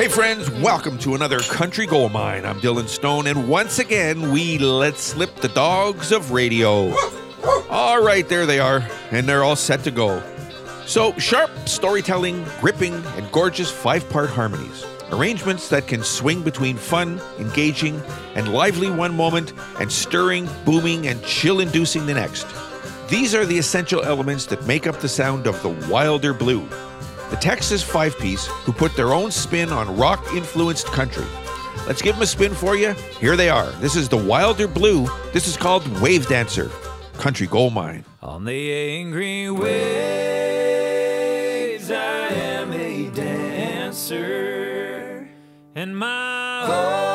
Hey, friends, welcome to another Country Gold Mine. I'm Dylan Stone, and once again, we let slip the dogs of radio. All right, there they are, and they're all set to go. So, sharp storytelling, gripping, and gorgeous five part harmonies. Arrangements that can swing between fun, engaging, and lively one moment and stirring, booming, and chill inducing the next. These are the essential elements that make up the sound of the Wilder Blue, the Texas five piece who put their own spin on rock influenced country. Let's give them a spin for you. Here they are. This is the Wilder Blue. This is called Wave Dancer, Country Gold Mine. On the angry waves, I am a dancer, and my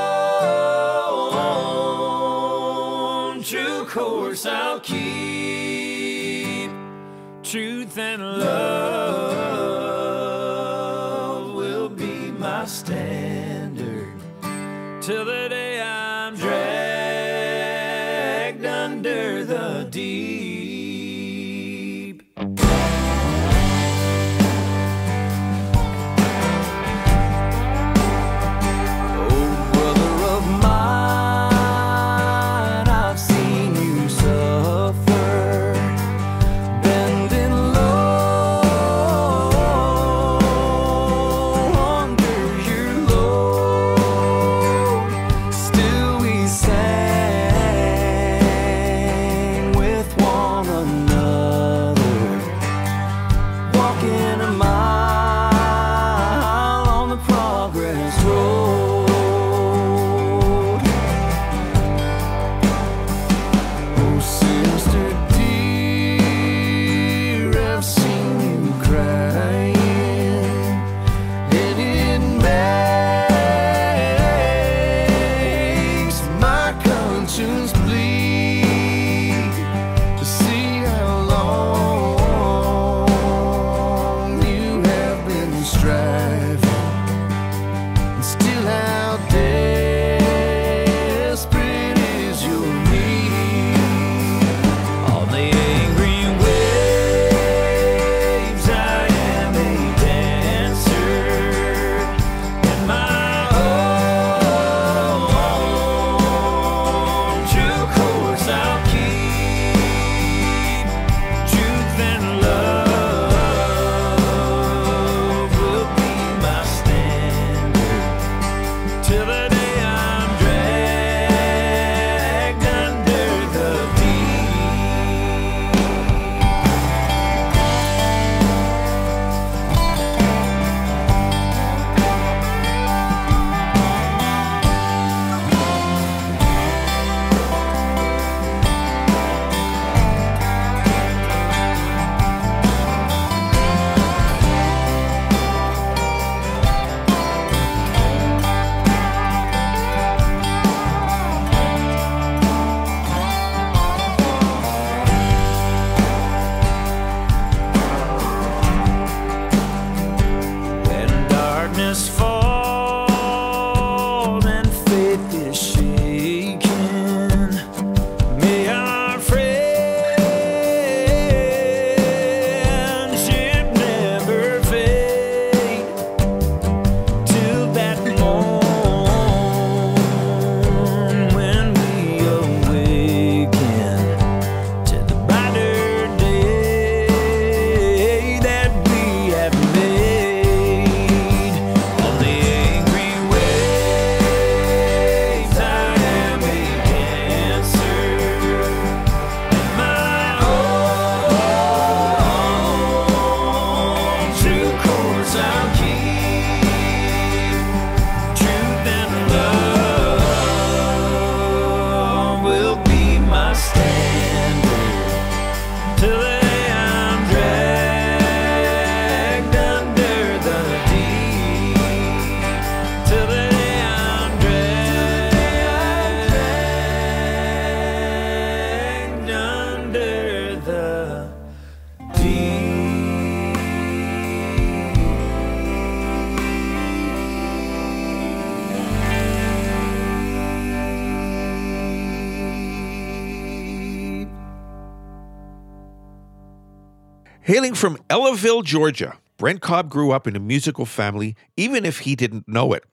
Hailing from Ellaville, Georgia, Brent Cobb grew up in a musical family, even if he didn't know it.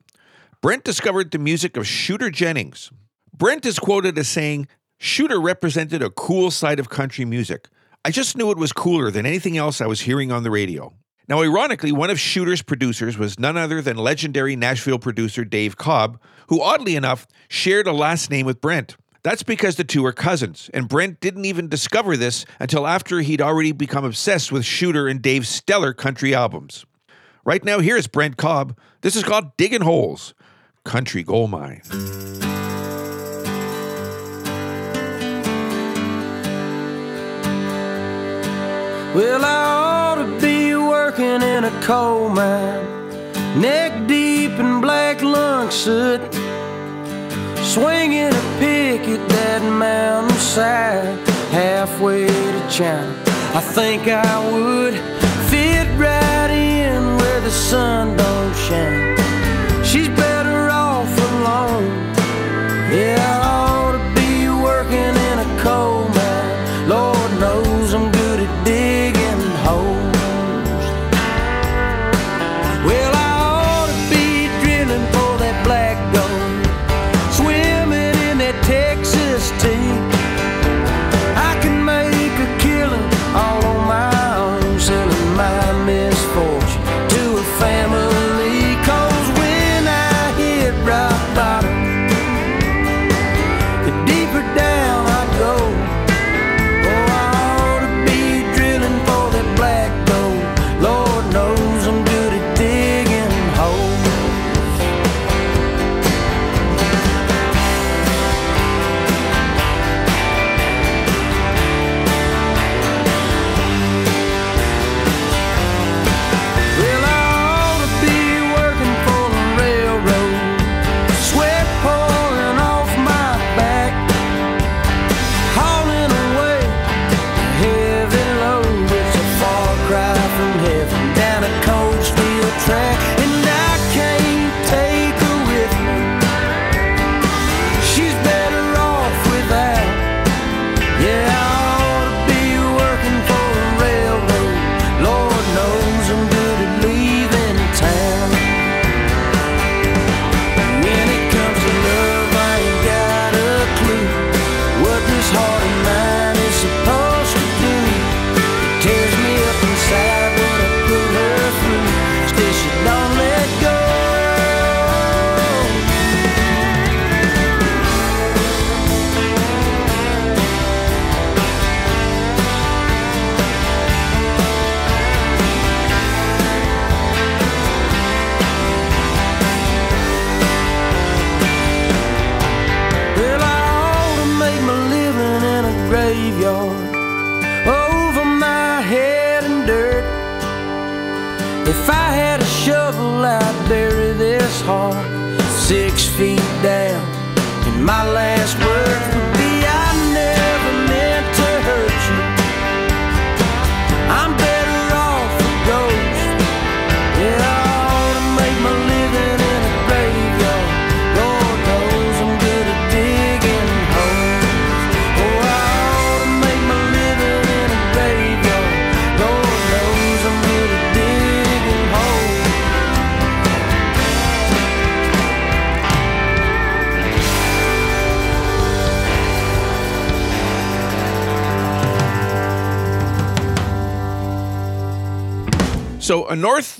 Brent discovered the music of Shooter Jennings. Brent is quoted as saying, Shooter represented a cool side of country music. I just knew it was cooler than anything else I was hearing on the radio. Now, ironically, one of Shooter's producers was none other than legendary Nashville producer Dave Cobb, who oddly enough shared a last name with Brent. That's because the two are cousins, and Brent didn't even discover this until after he'd already become obsessed with Shooter and Dave's stellar country albums. Right now, here's Brent Cobb. This is called Digging Holes Country Gold Mine. Well, I ought to be working in a coal mine, neck deep in black lung soot, swinging a pick at that mountainside, halfway to China. I think I would fit right in where the sun don't shine. She's better off alone. Yeah,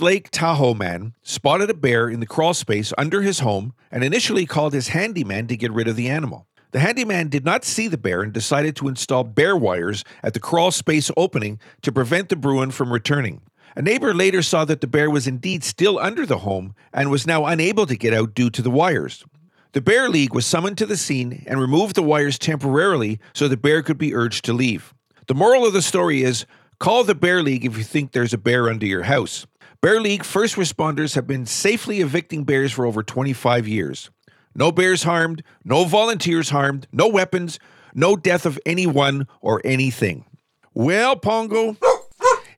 Lake Tahoe man spotted a bear in the crawl space under his home and initially called his handyman to get rid of the animal. The handyman did not see the bear and decided to install bear wires at the crawl space opening to prevent the Bruin from returning. A neighbor later saw that the bear was indeed still under the home and was now unable to get out due to the wires. The Bear League was summoned to the scene and removed the wires temporarily so the bear could be urged to leave. The moral of the story is call the Bear League if you think there's a bear under your house. Bear League first responders have been safely evicting bears for over 25 years. No bears harmed, no volunteers harmed, no weapons, no death of anyone or anything. Well, Pongo,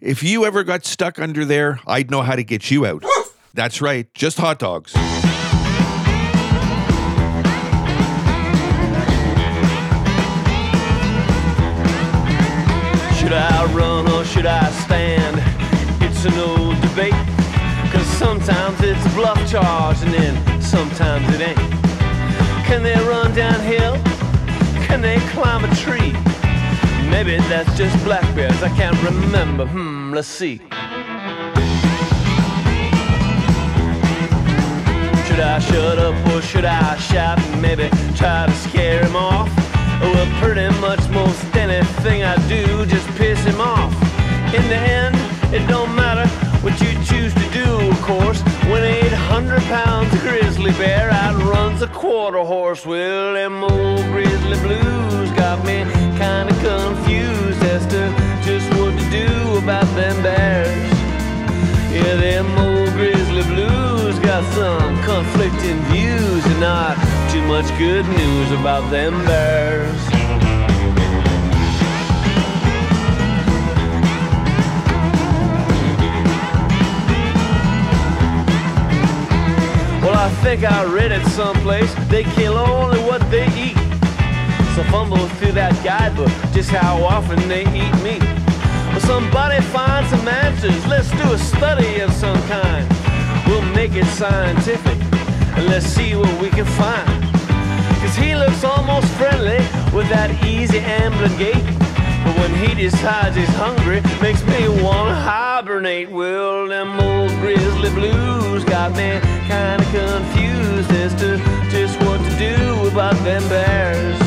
if you ever got stuck under there, I'd know how to get you out. That's right, just hot dogs. Should I run or should I stand? Bluff charge and then sometimes it ain't. Can they run downhill? Can they climb a tree? Maybe that's just black bears, I can't remember. Hmm, let's see. Should I shut up or should I shout and maybe try to scare him off? Well, pretty much most anything I do just piss him off. In the end, it don't matter what you choose to do, of course. When 800 pounds of grizzly bear outruns a quarter horse, well, them old grizzly blues got me kinda confused as to just what to do about them bears. Yeah, them old grizzly blues got some conflicting views and not too much good news about them bears. I think I read it someplace. They kill only what they eat. So fumble through that guidebook, just how often they eat meat. Well, somebody find some answers. Let's do a study of some kind. We'll make it scientific, and let's see what we can find. Cause he looks almost friendly with that easy ambling gait. But when he decides he's hungry, makes me wanna hibernate. Well, them old grizzly blues got me kinda confused as to just what to do about them bears.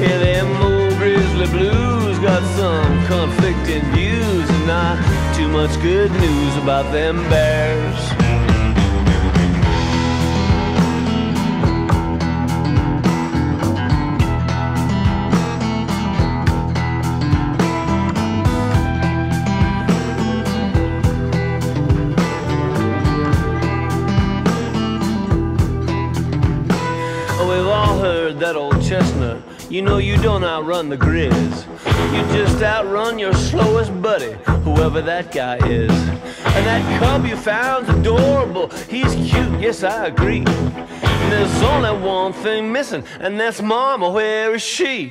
Yeah, them old grizzly blues got some conflicting views and not too much good news about them bears. Chestnut. You know you don't outrun the grizz. You just outrun your slowest buddy, whoever that guy is. And that cub you found's adorable. He's cute, yes, I agree. And there's only one thing missing, and that's Mama. Where is she?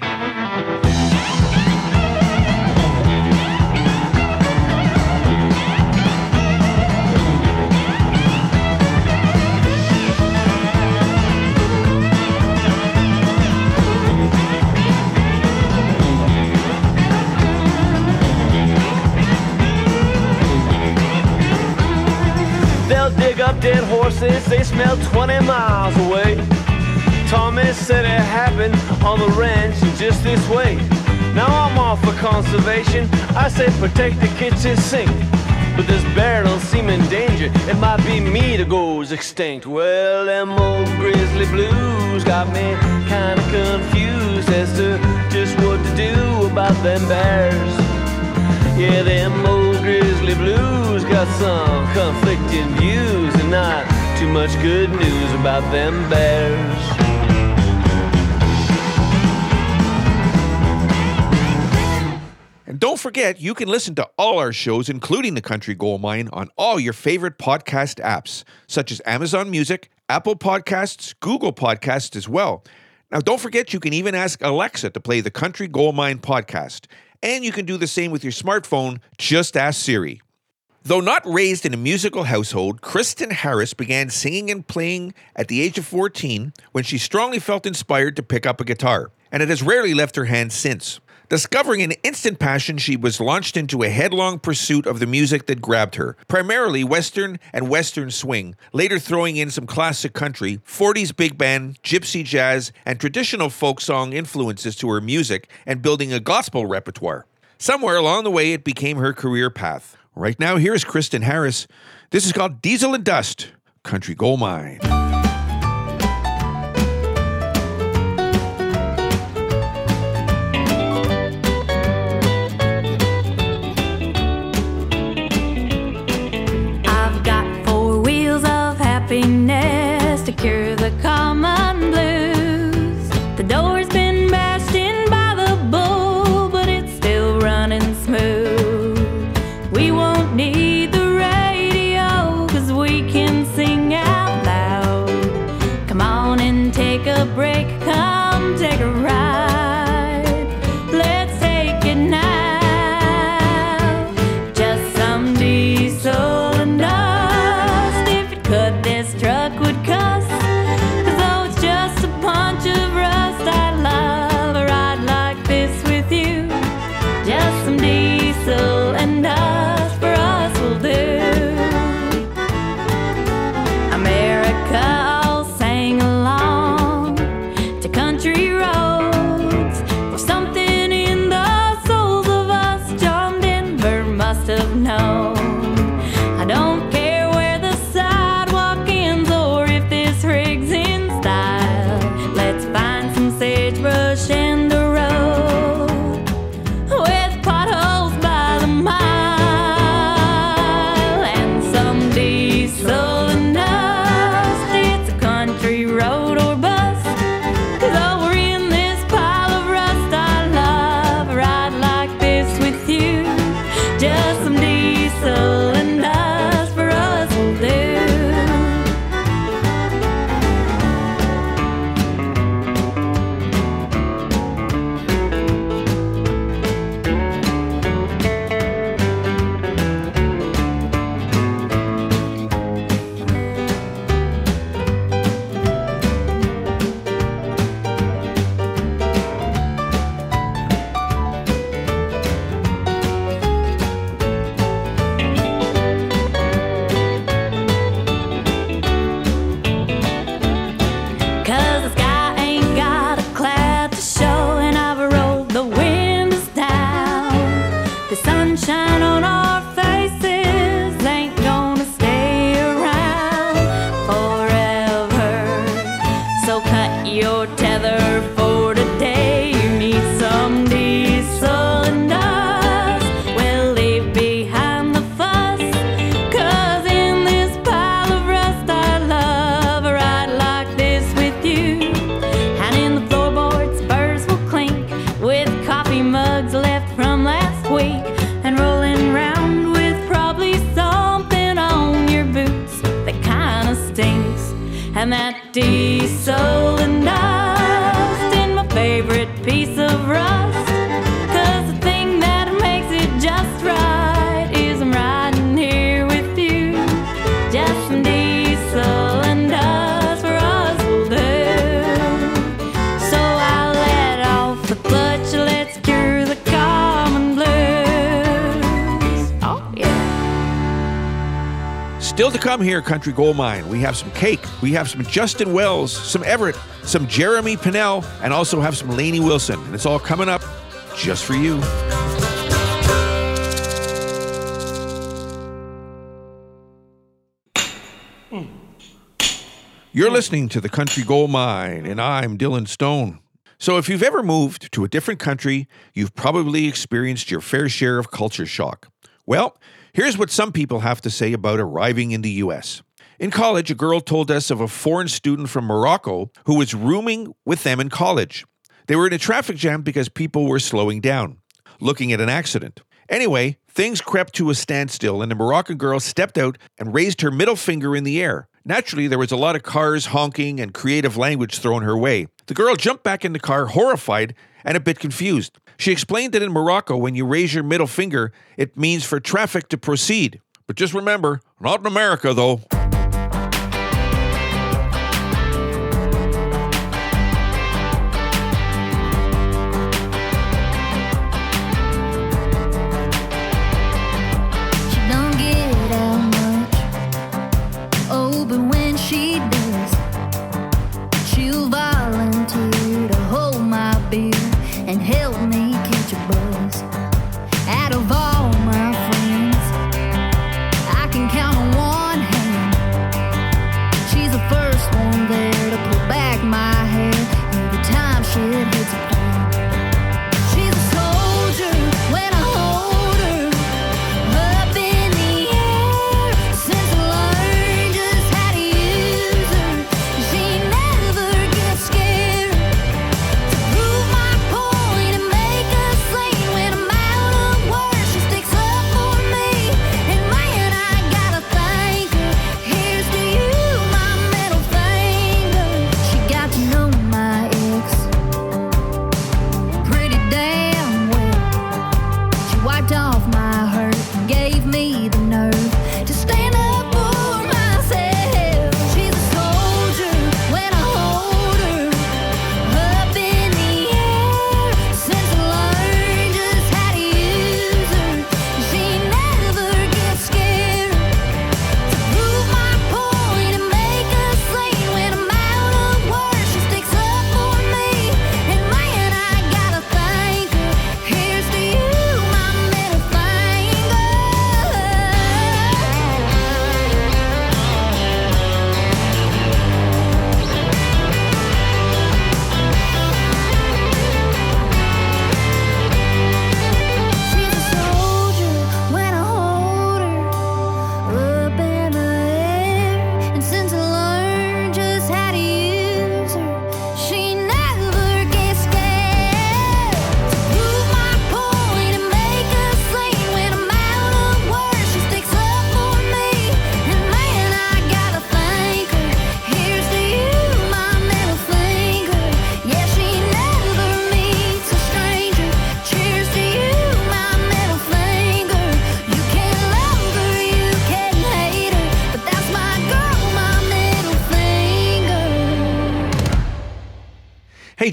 Dead horses they smell 20 miles away. Thomas said it happened on the ranch just this way. Now I'm all for conservation. I say protect the kitchen sink. But this bear don't seem in danger. It might be me that goes extinct. Well, them old grizzly blues got me kinda confused as to just what to do about them bears. Yeah, them old grizzly blues got some conflicting views not too much good news about them bears. And don't forget, you can listen to all our shows, including The Country Gold Mine, on all your favorite podcast apps, such as Amazon Music, Apple Podcasts, Google Podcasts as well. Now, don't forget, you can even ask Alexa to play the Country Gold Mine podcast. And you can do the same with your smartphone. Just ask Siri. Though not raised in a musical household, Kristyn Harris began singing and playing at the age of 14 when she strongly felt inspired to pick up a guitar, and it has rarely left her hands since. Discovering an instant passion, she was launched into a headlong pursuit of the music that grabbed her, primarily Western and Western swing, later throwing in some classic country, 40s big band, gypsy jazz, and traditional folk song influences to her music, and building a gospel repertoire. Somewhere along the way, it became her career path. Right now, here's Kristyn Harris. This is called Diesel and Dust, Country Gold Mine. Come here, Country Gold Mine. We have some cake. We have some Justin Wells, some Everette, some Jeremy Pinnell, and also have some Lainey Wilson. And it's all coming up just for you. You're listening to the Country Gold Mine, and I'm Dylan Stone. So, if you've ever moved to a different country, you've probably experienced your fair share of culture shock. Well, here's what some people have to say about arriving in the US. In college, a girl told us of a foreign student from Morocco who was rooming with them in college. They were in a traffic jam because people were slowing down, looking at an accident. Anyway, things crept to a standstill, and the Moroccan girl stepped out and raised her middle finger in the air. Naturally, there was a lot of cars honking and creative language thrown her way. The girl jumped back in the car, horrified and a bit confused. She explained that in Morocco, when you raise your middle finger, it means for traffic to proceed. But just remember, not in America, though.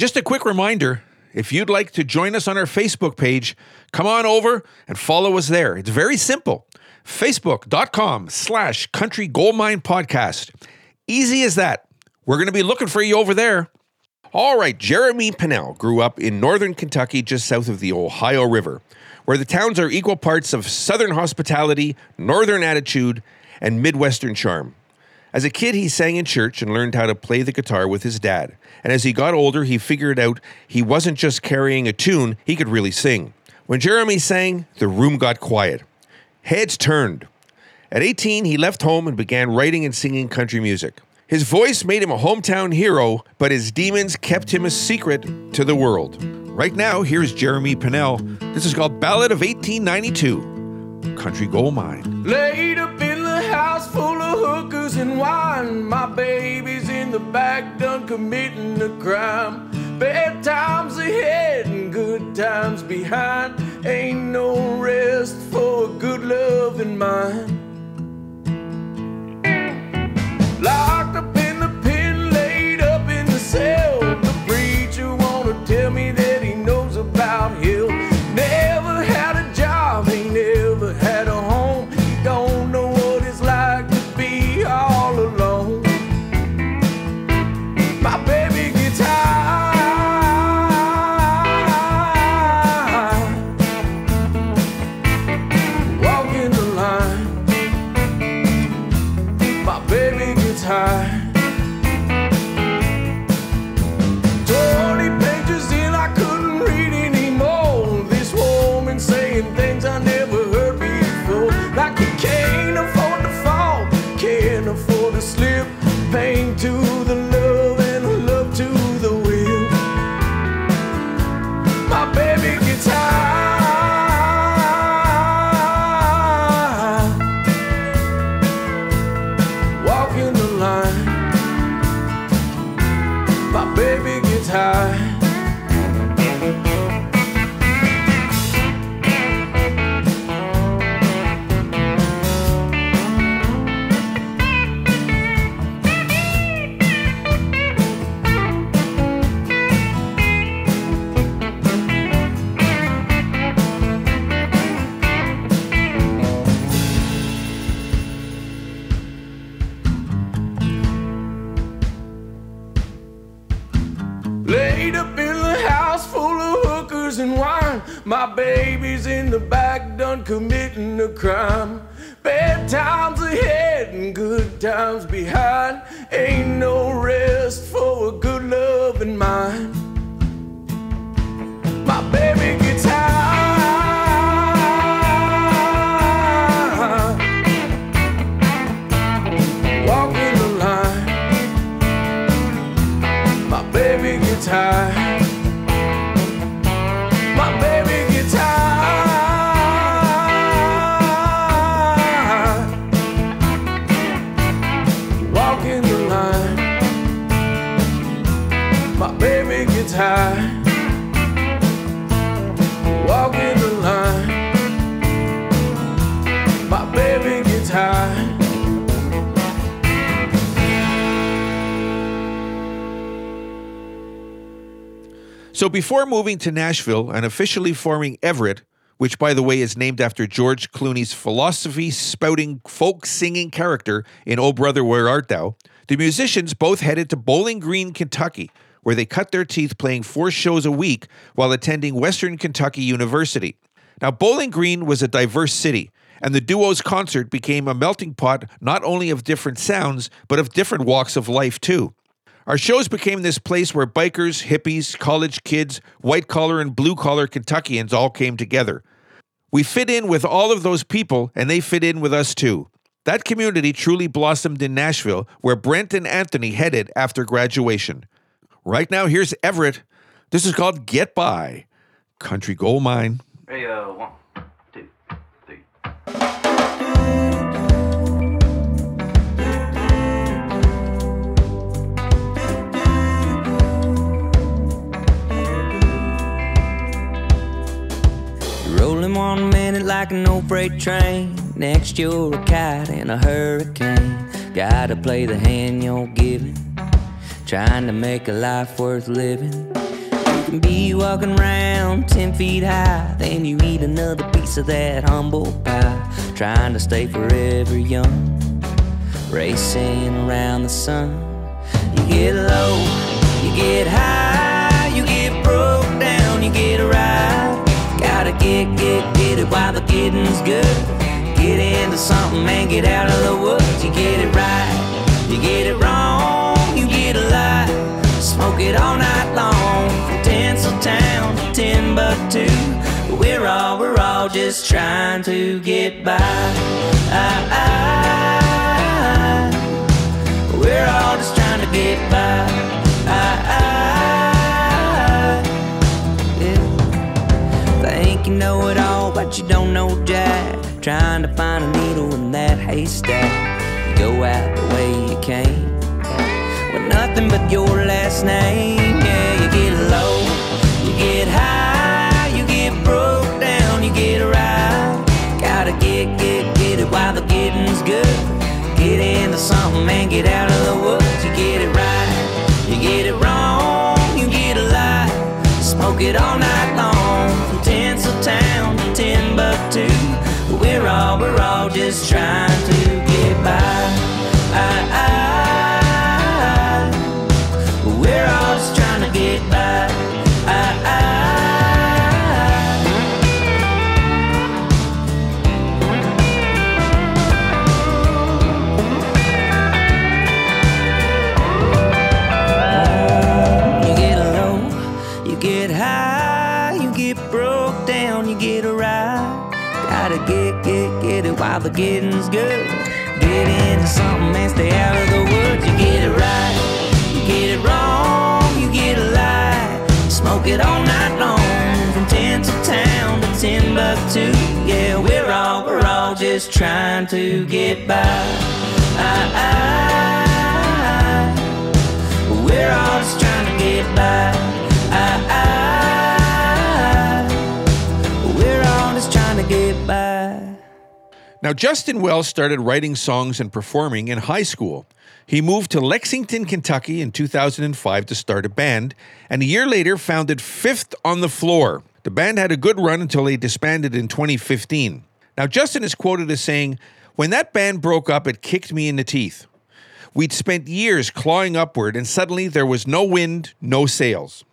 Just a quick reminder if you'd like to join us on our Facebook page, come on over and follow us there. It's very simple. Facebook.com slash country gold mine podcast. Easy as that. We're going to be looking for you over there. All right, Jeremy Pinnell grew up in northern Kentucky, just south of the Ohio River, where the towns are equal parts of southern hospitality, northern attitude, and midwestern charm. As a kid, he sang in church and learned how to play the guitar with his dad. And as he got older, he figured out he wasn't just carrying a tune, he could really sing. When Jeremy sang, the room got quiet. Heads turned. At 18, he left home and began writing and singing country music. His voice made him a hometown hero, but his demons kept him a secret to the world. Right now, here's Jeremy Pinnell. This is called Ballad of 1892 Country Gold Mine. Laid up in house full of hookers and wine. My baby's in the back done committing a crime. Bad times ahead and good times behind. Ain't no rest for a good love in mind. Locked up in the pen, laid up in the cell. Before moving to Nashville and officially forming Everette, which by the way is named after George Clooney's philosophy spouting folk singing character in Oh Brother Where Art Thou, the musicians both headed to Bowling Green, Kentucky, where they cut their teeth playing four shows a week while attending Western Kentucky University. Now, Bowling Green was a diverse city, and the duo's concert became a melting pot not only of different sounds, but of different walks of life too. Our shows became this place where bikers, hippies, college kids, white collar and blue collar Kentuckians all came together. We fit in with all of those people, and they fit in with us too. That community truly blossomed in Nashville, where Brent and Anthony headed after graduation. Right now, here's Everette. This is called Get By Country Gold Mine. Hey, uh, one, two, three. Rolling one minute like an old freight train. Next, you're a kite in a hurricane. Gotta play the hand you're given. Trying to make a life worth living. You can be walking around 10 feet high. Then you eat another piece of that humble pie. Trying to stay forever young. Racing around the sun. You get low, you get high, you get broke down, you get a ride. Get, get, get it while the getting's good. Get into something and get out of the woods. You get it right, you get it wrong, you get a lie. Smoke it all night long from Tinseltown to Timbuktu. We're all, we're all just trying to get by. I, I, haystack. You go out the way you came. With nothing but your last name. Yeah, you get low, you get high, you get broke down, you get right. Gotta get, get, get it while the getting's good. Get into something and get out of the woods. You get it right, you get it wrong, you get a lie. Smoke it all night just trying to get by. I, I, getting's good. Get into something and stay out of the woods. You get it right, you get it wrong, you get a lie. Smoke it all night long from Tinseltown to town to Timbuktu. Yeah, we're all, we're all just trying to get by. I, I, we're all just trying to get by. Now, Justin Wells started writing songs and performing in high school. He moved to Lexington, Kentucky in 2005 to start a band, and a year later founded Fifth on the Floor. The band had a good run until they disbanded in 2015. Now, Justin is quoted as saying, When that band broke up, it kicked me in the teeth. We'd spent years clawing upward, and suddenly there was no wind, no sails.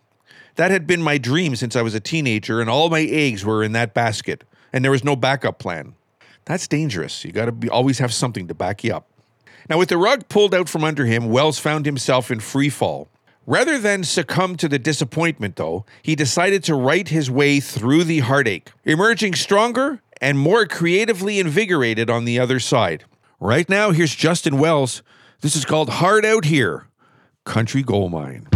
That had been my dream since I was a teenager, and all my eggs were in that basket, and there was no backup plan. That's dangerous. You got to always have something to back you up. Now, with the rug pulled out from under him, Wells found himself in free fall. Rather than succumb to the disappointment, though, he decided to write his way through the heartache, emerging stronger and more creatively invigorated on the other side. Right now, here's Justin Wells. This is called Hard Out Here Country Gold Mine.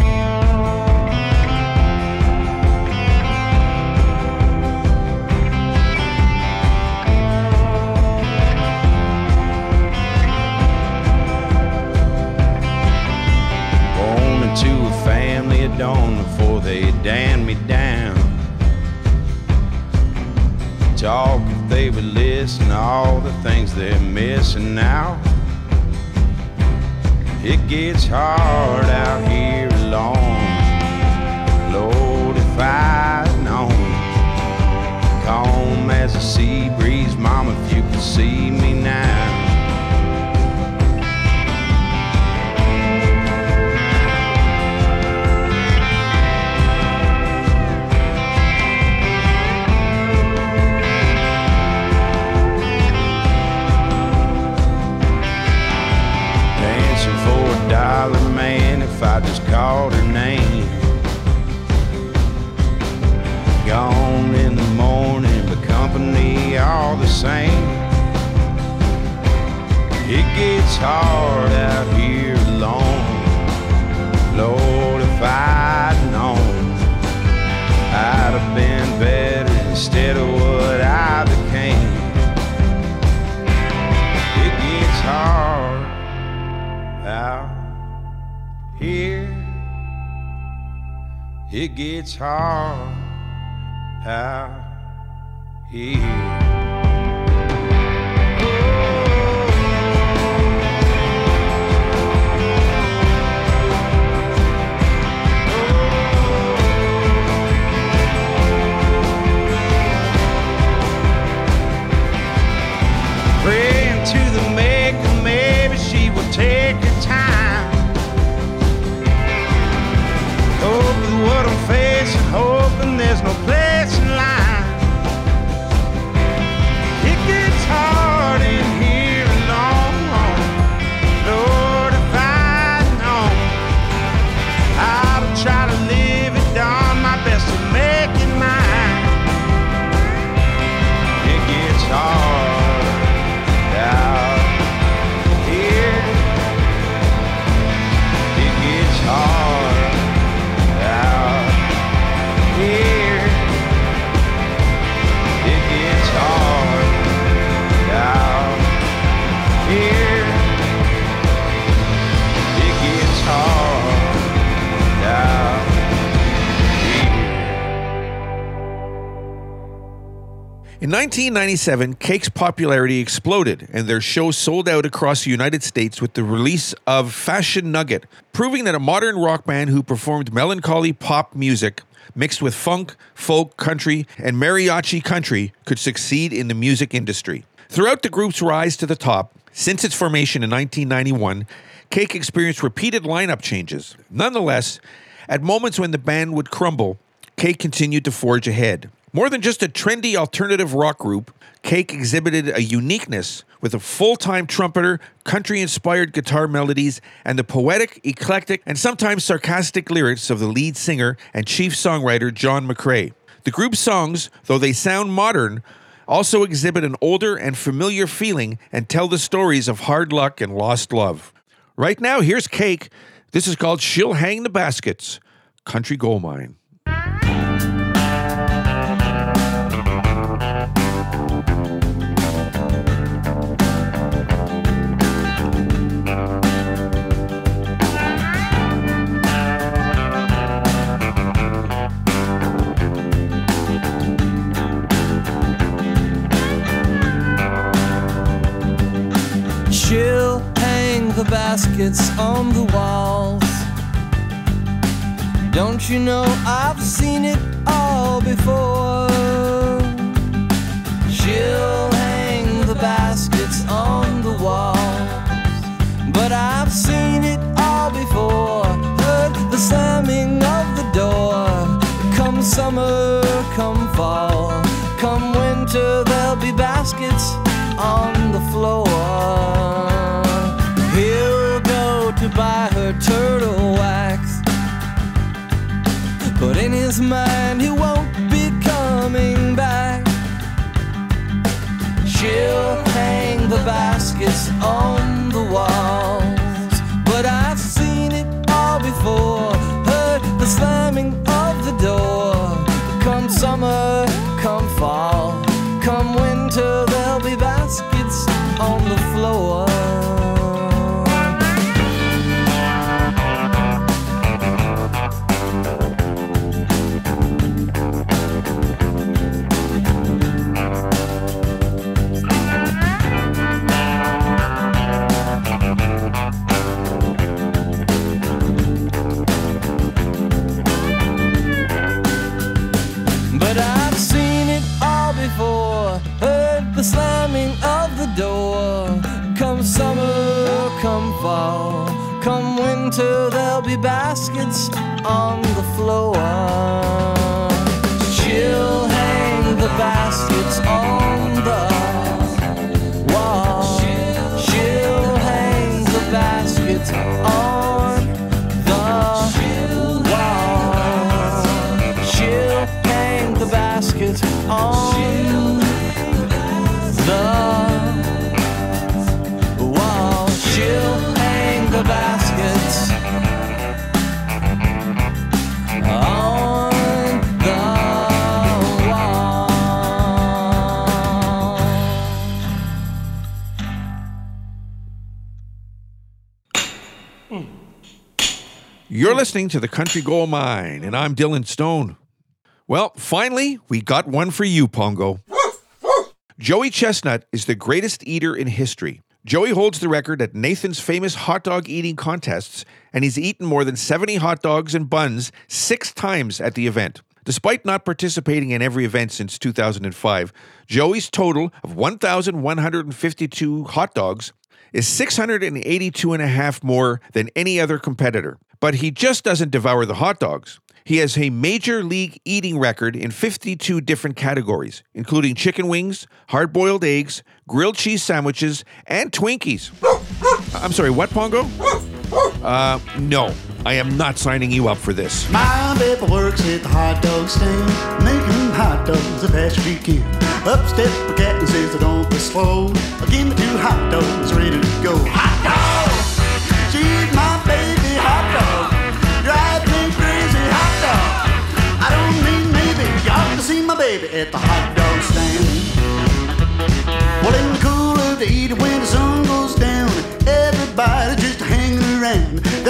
Dawn before they damned me down. Talk if they would listen all the things they're missing now. It gets hard out here alone. Lord, if I'd known. Calm as a sea breeze, Mama, if you could see me now. It gets hard out here alone. Lord, if I'd known, I'd have been better instead of what I became. It gets hard out here. It gets hard out here. Time. In 1997, Cake's popularity exploded, and their show sold out across the United States with the release of Fashion Nugget, proving that a modern rock band who performed melancholy pop music mixed with funk, folk, country, and mariachi country could succeed in the music industry. Throughout the group's rise to the top, since its formation in 1991, Cake experienced repeated lineup changes. Nonetheless, at moments when the band would crumble, Cake continued to forge ahead. More than just a trendy alternative rock group, Cake exhibited a uniqueness with a full time trumpeter, country inspired guitar melodies, and the poetic, eclectic, and sometimes sarcastic lyrics of the lead singer and chief songwriter John McCrae. The group's songs, though they sound modern, also exhibit an older and familiar feeling and tell the stories of hard luck and lost love. Right now, here's Cake. This is called She'll Hang the Baskets, Country Gold Mine. Baskets on the walls. Don't you know I've seen it all before? She'll hang the baskets on the walls. But I've seen it all before. Heard the slamming of the door. Come summer, come fall, come winter, there'll be baskets on the floor. But in his mind, he won't be coming back. She'll hang the baskets on the walls. But I've seen it all before. Heard the slamming of the door. Come summer, winter, there'll be baskets on the floor. You're listening to the Country Gold Mine, and I'm Dylan Stone. Well, finally, we got one for you, Pongo. Joey Chestnut is the greatest eater in history. Joey holds the record at Nathan's famous hot dog eating contests, and he's eaten more than 70 hot dogs and buns six times at the event. Despite not participating in every event since 2005, Joey's total of 1,152 hot dogs is 682 and a half more than any other competitor. But he just doesn't devour the hot dogs. He has a major league eating record in 52 different categories, including chicken wings, hard boiled eggs, grilled cheese sandwiches, and Twinkies. I'm sorry, what, Pongo? Uh, no, I am not signing you up for this. My baby works at the hot dog stand, making hot dogs the best she can. Up step the cat and says, "Don't be slow. Give me two hot dogs ready to go." Hot dog, she's You ought to see my baby at the hot dog stand. Well, in the cool the eat when the sun goes down, everybody just hanging around.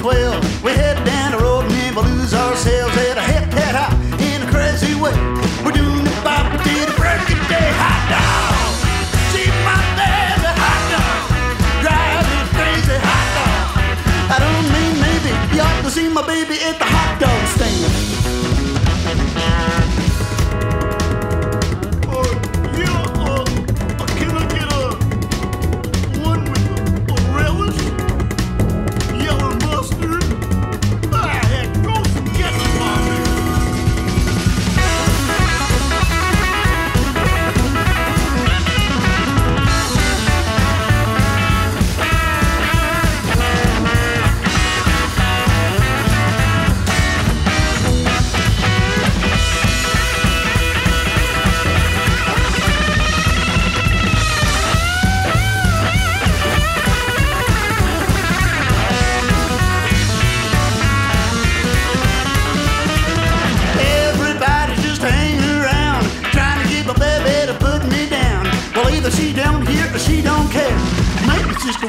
12.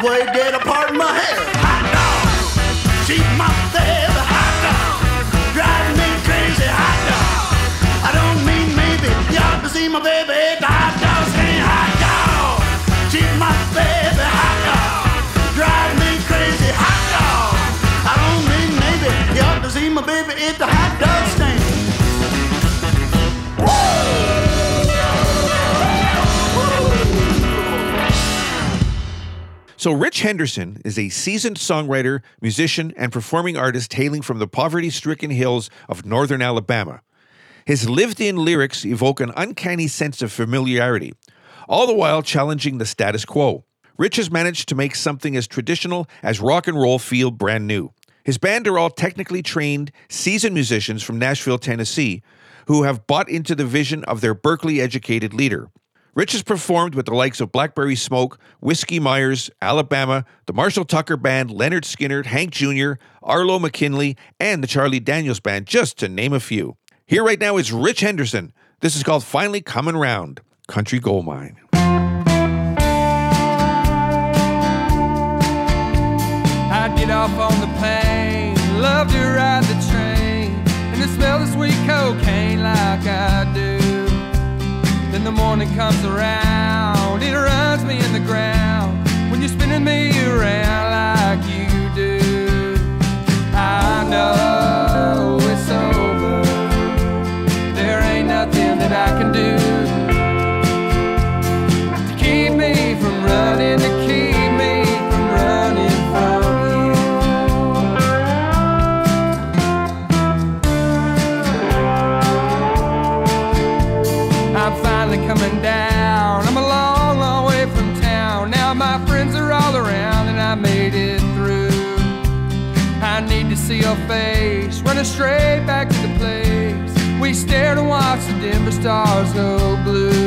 way dead So, Ritch Henderson is a seasoned songwriter, musician, and performing artist hailing from the poverty stricken hills of northern Alabama. His lived in lyrics evoke an uncanny sense of familiarity, all the while challenging the status quo. Ritch has managed to make something as traditional as rock and roll feel brand new. His band are all technically trained, seasoned musicians from Nashville, Tennessee, who have bought into the vision of their Berkeley educated leader. Ritch has performed with the likes of Blackberry Smoke, Whiskey Myers, Alabama, the Marshall Tucker Band, Lynyrd Skynyrd, Hank Jr., Arlo McKinley, and the Charlie Daniels Band, just to name a few. Here right now is Ritch Henderson. This is called Finally Coming Round Country Gold Mine. I'd get off on the plane, love to ride the train, and smell the sweet cocaine like I do. When the morning comes around, it runs me in the ground. When you're spinning me around. stars so blue.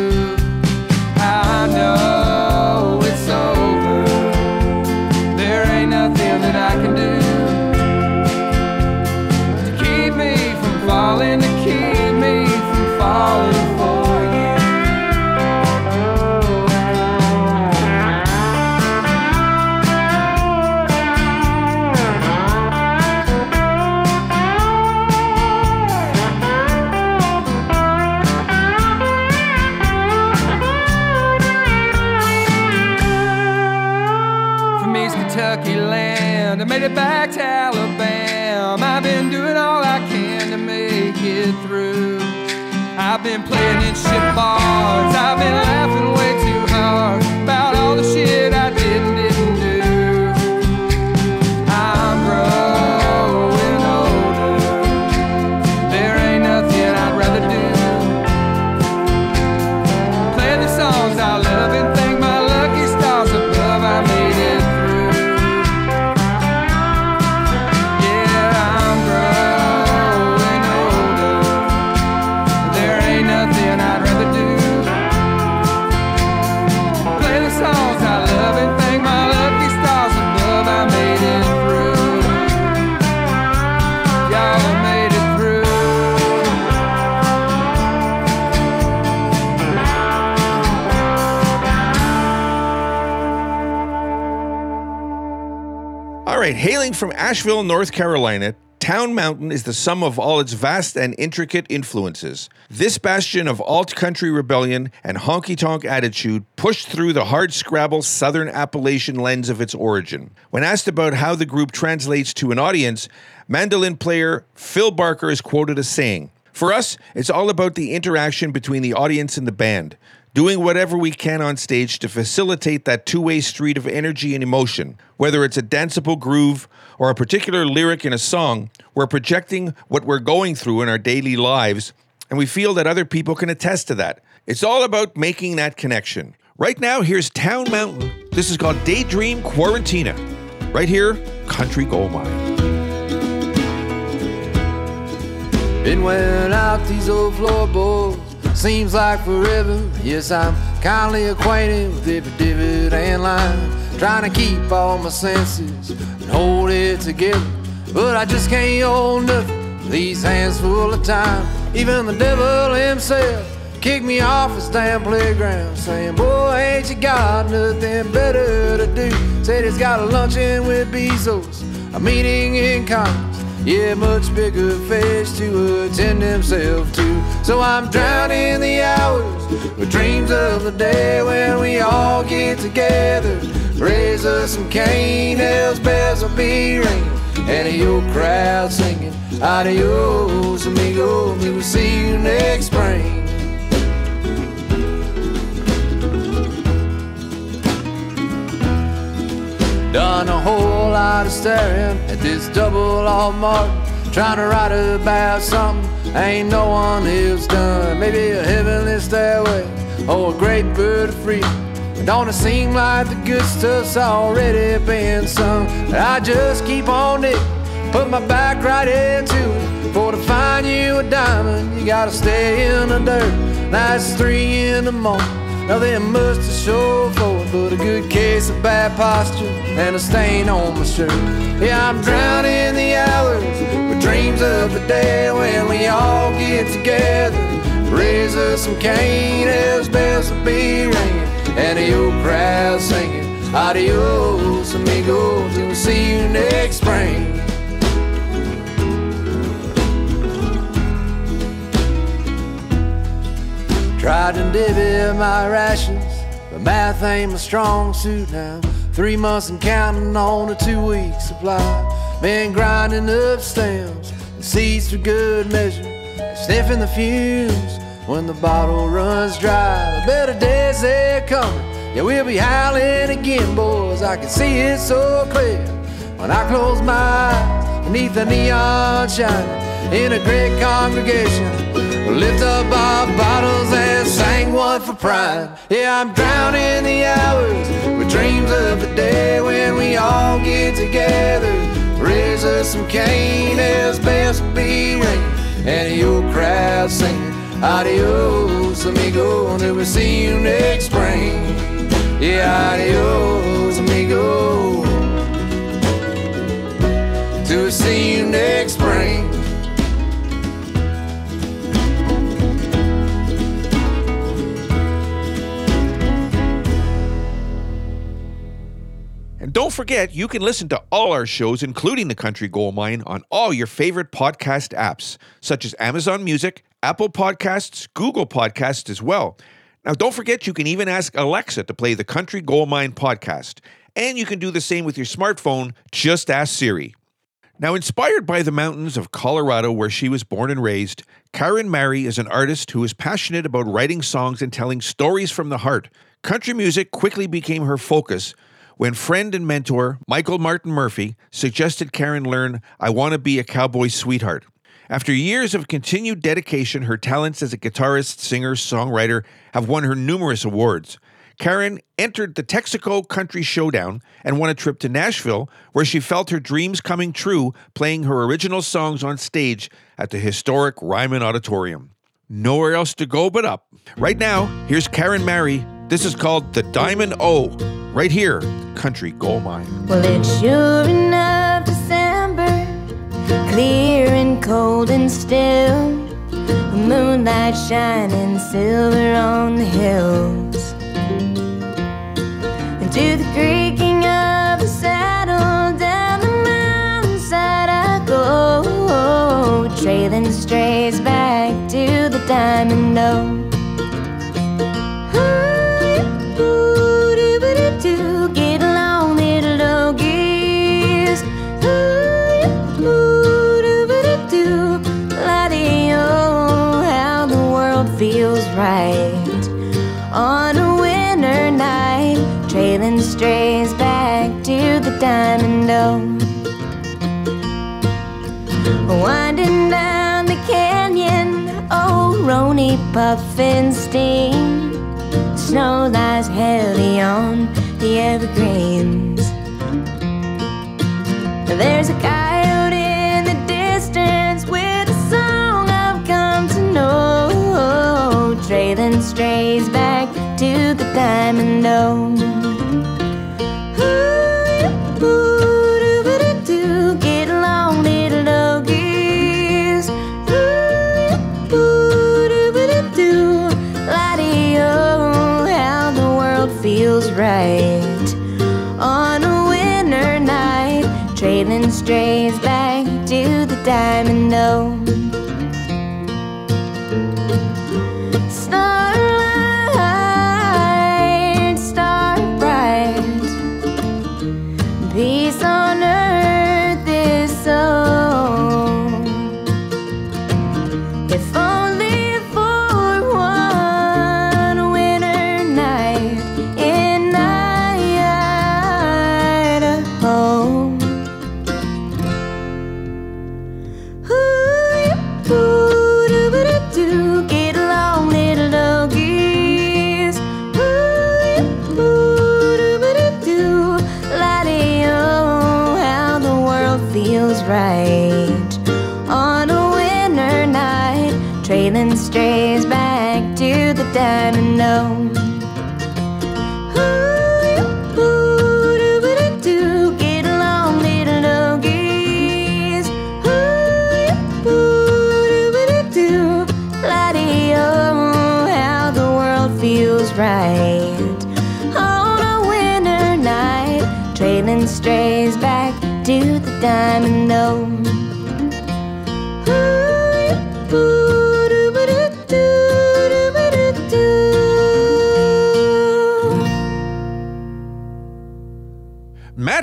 bars. I've been from Asheville, North Carolina, Town Mountain is the sum of all its vast and intricate influences. This bastion of alt country rebellion and honky tonk attitude pushed through the hard scrabble southern Appalachian lens of its origin. When asked about how the group translates to an audience, mandolin player Phil Barker is quoted as saying, For us, it's all about the interaction between the audience and the band doing whatever we can on stage to facilitate that two way street of energy and emotion. Whether it's a danceable groove or a particular lyric in a song, we're projecting what we're going through in our daily lives, and we feel that other people can attest to that. It's all about making that connection. Right now, here's Town Mountain. This is called Daydream Quarantina. Right here, Country Gold Mine. Been wearing out these old floorboards. Seems like forever. Yes, I'm kindly acquainted with every divot and line. Trying to keep all my senses and hold it together. But I just can't hold nothing. These hands full of time. Even the devil himself kicked me off his damn playground, saying, Boy, ain't you got nothing better to do? Said he's got a luncheon with Bezos, a meeting in Congress. Yeah, much bigger fish to attend himself to. So I'm drowning the hours with dreams of the day when we all get together. Raise us some cane, hell's bells will be ringing, and a your crowd singing. Adios, amigo, we will see you next spring. Done a whole lot of staring at this double all mark. Trying to write about something ain't no one else done. Maybe a heavenly stairway or a great bird of freedom. Don't it seem like the good stuff's already been sung? But I just keep on it, put my back right into it. For to find you a diamond, you gotta stay in the dirt. It's three in the morning. Now they must have showed for it, but a good case of bad posture and a stain on my shirt. Yeah, I'm drowning in the hours with dreams of the day when we all get together. Raise us some cane, as bells will be ringing, and the old crowd singing. Adios, amigos, and we'll see you next spring. Tried to divvy my rations, math ain't my strong suit now. Three months and counting on a two week supply. Been grinding up stems and seeds for good measure. Sniffing the fumes when the bottle runs dry. The better days they're coming. Yeah, we'll be howling again, boys. I can see it so clear when I close my eyes beneath the neon shining in a great congregation. Lift up our bottles and sang one for pride. Yeah, I'm drowning the hours with dreams of the day when we all get together. Raise us some cane as will be ringing, and your crowd singing. Adios, amigo, until we see you next spring. Yeah, adios, amigo. Till we see you next spring. Don't forget, you can listen to all our shows, including The Country Gold Mine, on all your favorite podcast apps, such as Amazon Music, Apple Podcasts, Google Podcasts as well. Now, don't forget, you can even ask Alexa to play the Country Gold Mine podcast. And you can do the same with your smartphone. Just ask Siri. Now, inspired by the mountains of Colorado, where she was born and raised, Carin Mari is an artist who is passionate about writing songs and telling stories from the heart. Country music quickly became her focus when friend and mentor Michael Martin Murphey suggested Carin learn I Want to Be a Cowboy Sweetheart. After years of continued dedication, her talents as a guitarist, singer, songwriter have won her numerous awards. Carin entered the Texaco Country Showdown and won a trip to Nashville, where she felt her dreams coming true playing her original songs on stage at the historic Ryman Auditorium. Nowhere else to go but up. Right now, here's Carin Mari. This is called The Diamond O, right here, Country Gold Mine. Well, it's sure enough December, clear and cold and still. The moonlight shining silver on the hills. And to the creaking of the saddle, down the mountainside I go, trailing strays back to the diamond O. right on a winter night, trailing strays back to the diamond dome. Winding down the canyon, oh, Rony puffin steam. Snow lies heavy on the evergreens. There's a coyote Trailing strays back to the diamond O. Ooh-doo-ba-doo-doo, Get along, little doggies. Ooh-doo-ba-doo-doo, La-dee-oh, how the world feels right on a winter night, trailing strays back to the diamond O.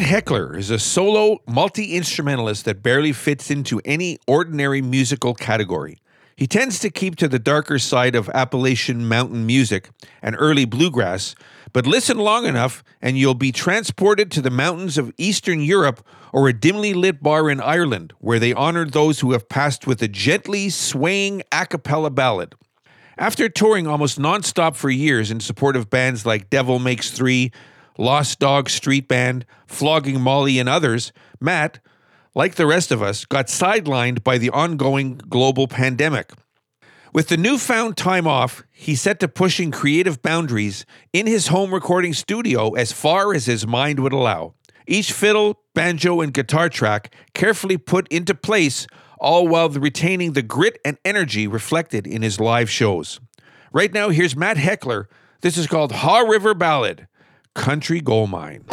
Matt Heckler is a solo multi instrumentalist that barely fits into any ordinary musical category. He tends to keep to the darker side of Appalachian mountain music and early bluegrass, but listen long enough and you'll be transported to the mountains of Eastern Europe or a dimly lit bar in Ireland where they honor those who have passed with a gently swaying a cappella ballad. After touring almost nonstop for years in support of bands like Devil Makes Three, Lost Dog Street Band, Flogging Molly, and others, Matt, like the rest of us, got sidelined by the ongoing global pandemic. With the newfound time off, he set to pushing creative boundaries in his home recording studio as far as his mind would allow. Each fiddle, banjo, and guitar track carefully put into place, all while retaining the grit and energy reflected in his live shows. Right now, here's Matt Heckler. This is called Haw River Ballad Country Gold Mine.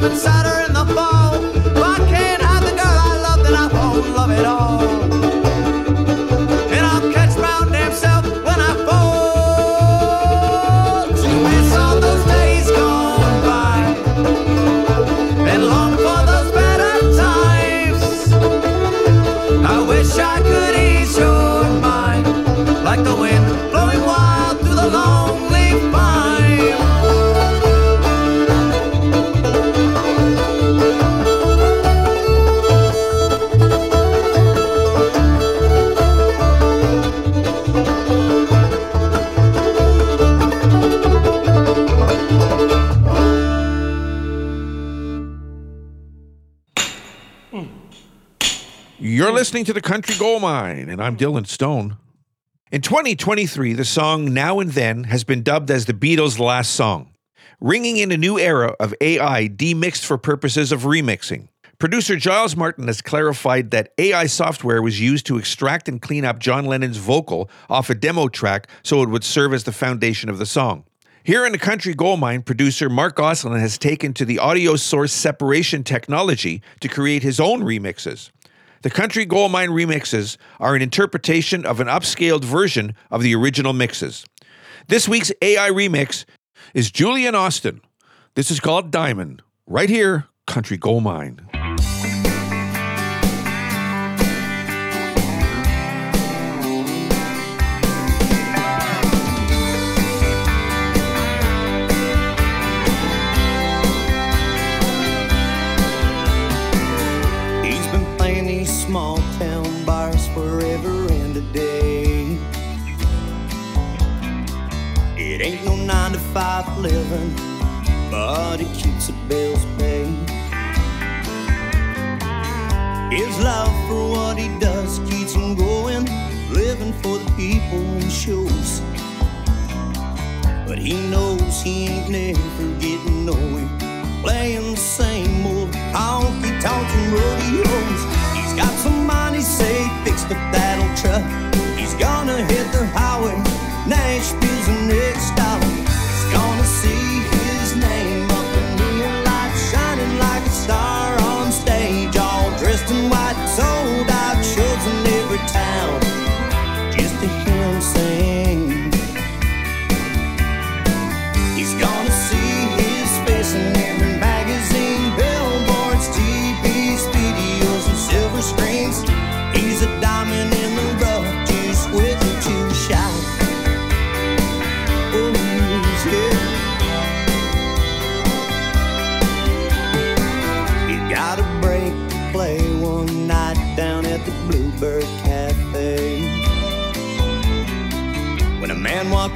Inside You're listening to the Country Gold Mine, and I'm Dylan Stone. In 2023, the song Now and Then has been dubbed as the Beatles' last song, ringing in a new era of AI demixed for purposes of remixing. Producer Giles Martin has clarified that AI software was used to extract and clean up John Lennon's vocal off a demo track so it would serve as the foundation of the song. Here in the Country Gold Mine, producer Marc Goslin has taken to the audio source separation technology to create his own remixes. The Country Gold Mine remixes are an interpretation of an upscaled version of the original mixes. This week's AI remix is Julian Austin. This is called Diamond, right here, Country Gold Mine. Five living, but it keeps the bills paid. His love for what he does keeps him going, living for the people and shows. But he knows he ain't never getting nowhere. Playing the same old honky tonk and rodeos. He's got some money saved, fixed up that old truck. He's gonna hit the highway, Nashville's the next see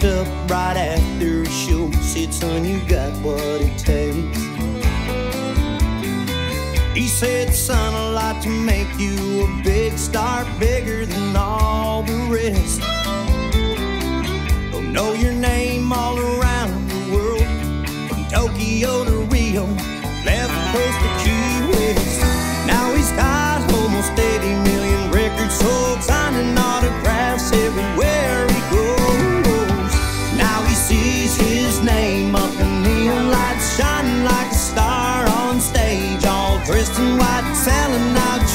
up right after a show, said, Son, you got what it takes. He said, Son, I'd like to make you a big star, bigger than all the rest. They'll know your name all around the world, from Tokyo to Rio, left coast to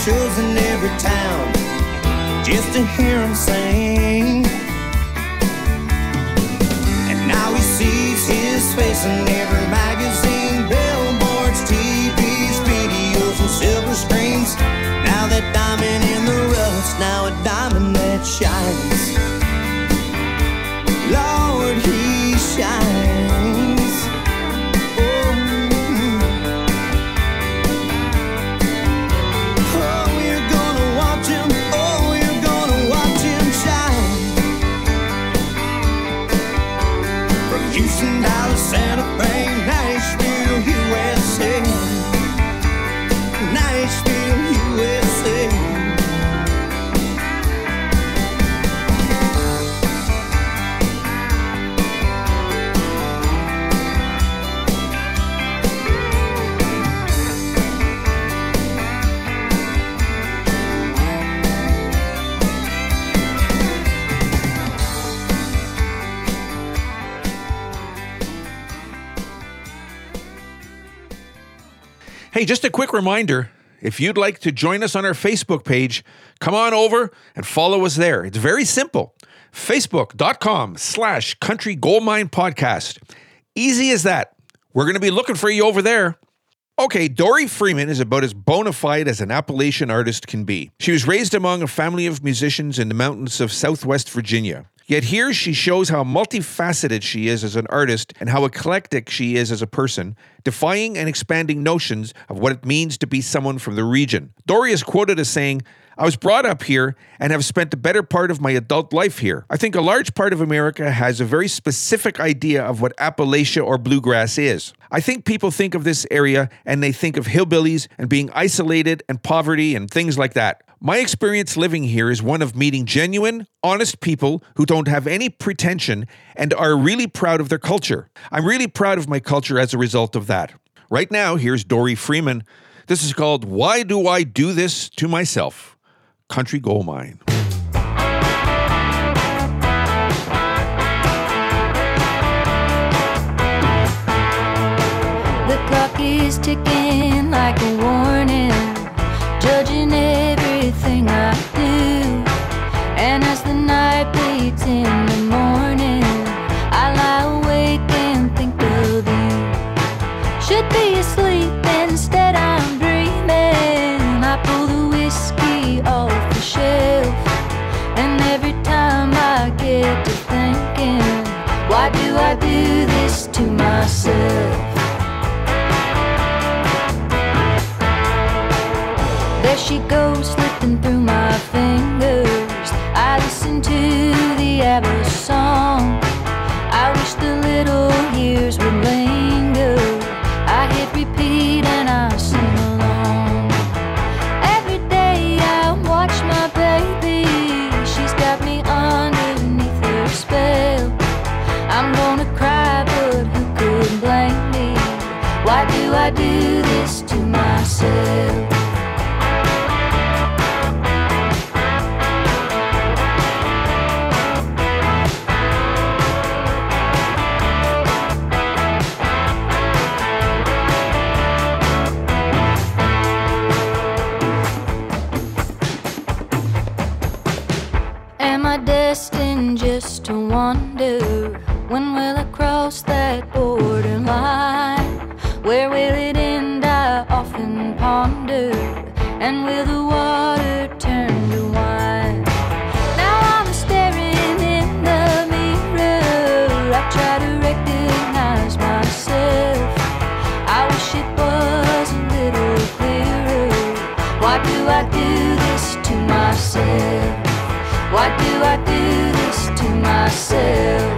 shows in every town, just to hear him sing. And now he sees his face in every magazine, billboards, TVs, videos, and silver screens. Now that diamond in the rough, now a diamond that shines. Just a quick reminder if you'd like to join us on our Facebook page, come on over and follow us there. It's very simple. Facebook.com slash country gold mine podcast. Easy as that. We're going to be looking for you over there. Okay, Dori Freeman is about as bona fide as an Appalachian artist can be. She was raised among a family of musicians in the mountains of southwest Virginia. Yet here she shows how multifaceted she is as an artist and how eclectic she is as a person, defying and expanding notions of what it means to be someone from the region. Dori is quoted as saying, I was brought up here and have spent the better part of my adult life here. I think a large part of America has a very specific idea of what Appalachia or bluegrass is. I think people think of this area and they think of hillbillies and being isolated and poverty and things like that. My experience living here is one of meeting genuine, honest people who don't have any pretension and are really proud of their culture. I'm really proud of my culture as a result of that. Right now, here's Dori Freeman. This is called Why Do I Do This to Myself? Country Gold Mine. The clock is ticking like a warning, judging everything myself? There she goes, slipping through my fingers. I listen to the ABBA song. I wish the little Am I destined just to wander? When will I cross that borderline? And will the water turn to wine? Now I'm staring in the mirror. I try to recognize myself. I wish it was a little clearer. Why do I do this to myself? Why do I do this to myself?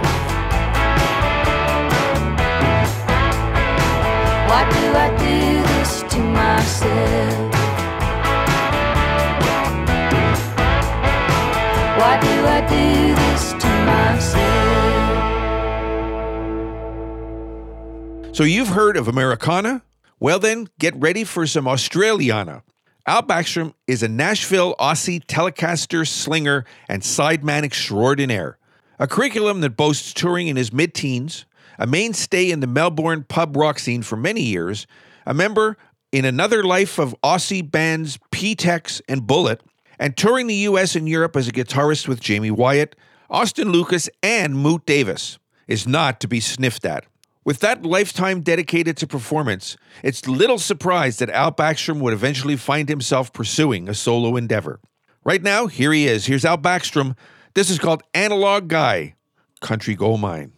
So you've heard of Americana? Well, then, get ready for some Australiana. Al Backstrom is a Nashville Aussie telecaster, slinger, and sideman extraordinaire. A curriculum that boasts touring in his mid teens, a mainstay in the Melbourne pub rock scene for many years, a member in another life of Aussie bands P-Tex and Bullet, and touring the US and Europe as a guitarist with Jaime Wyatt, Austin Lucas, and Moot Davis, is not to be sniffed at. With that lifetime dedicated to performance, it's little surprise that Al Backstrom would eventually find himself pursuing a solo endeavor. Right now, here he is. Here's Al Backstrom. This is called Analog Guy, Country Gold Mine.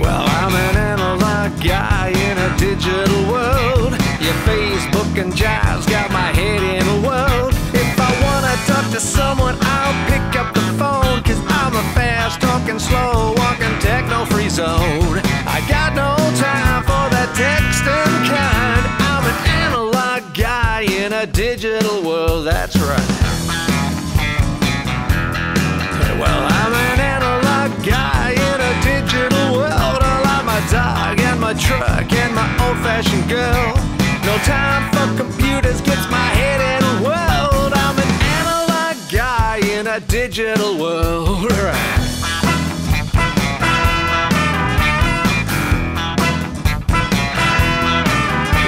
Well, I'm an analog guy in a digital world. Your Facebook and Jive's got my head in a world. To someone, I'll pick up the phone. Cause I'm a fast talking, slow walking, techno free zone. I got no time for that texting kind. I'm an analog guy in a digital world, that's right. Well, I'm an analog guy in a digital world. I like my dog and my truck and my old fashioned girl. No time for computers, gets my head a digital world.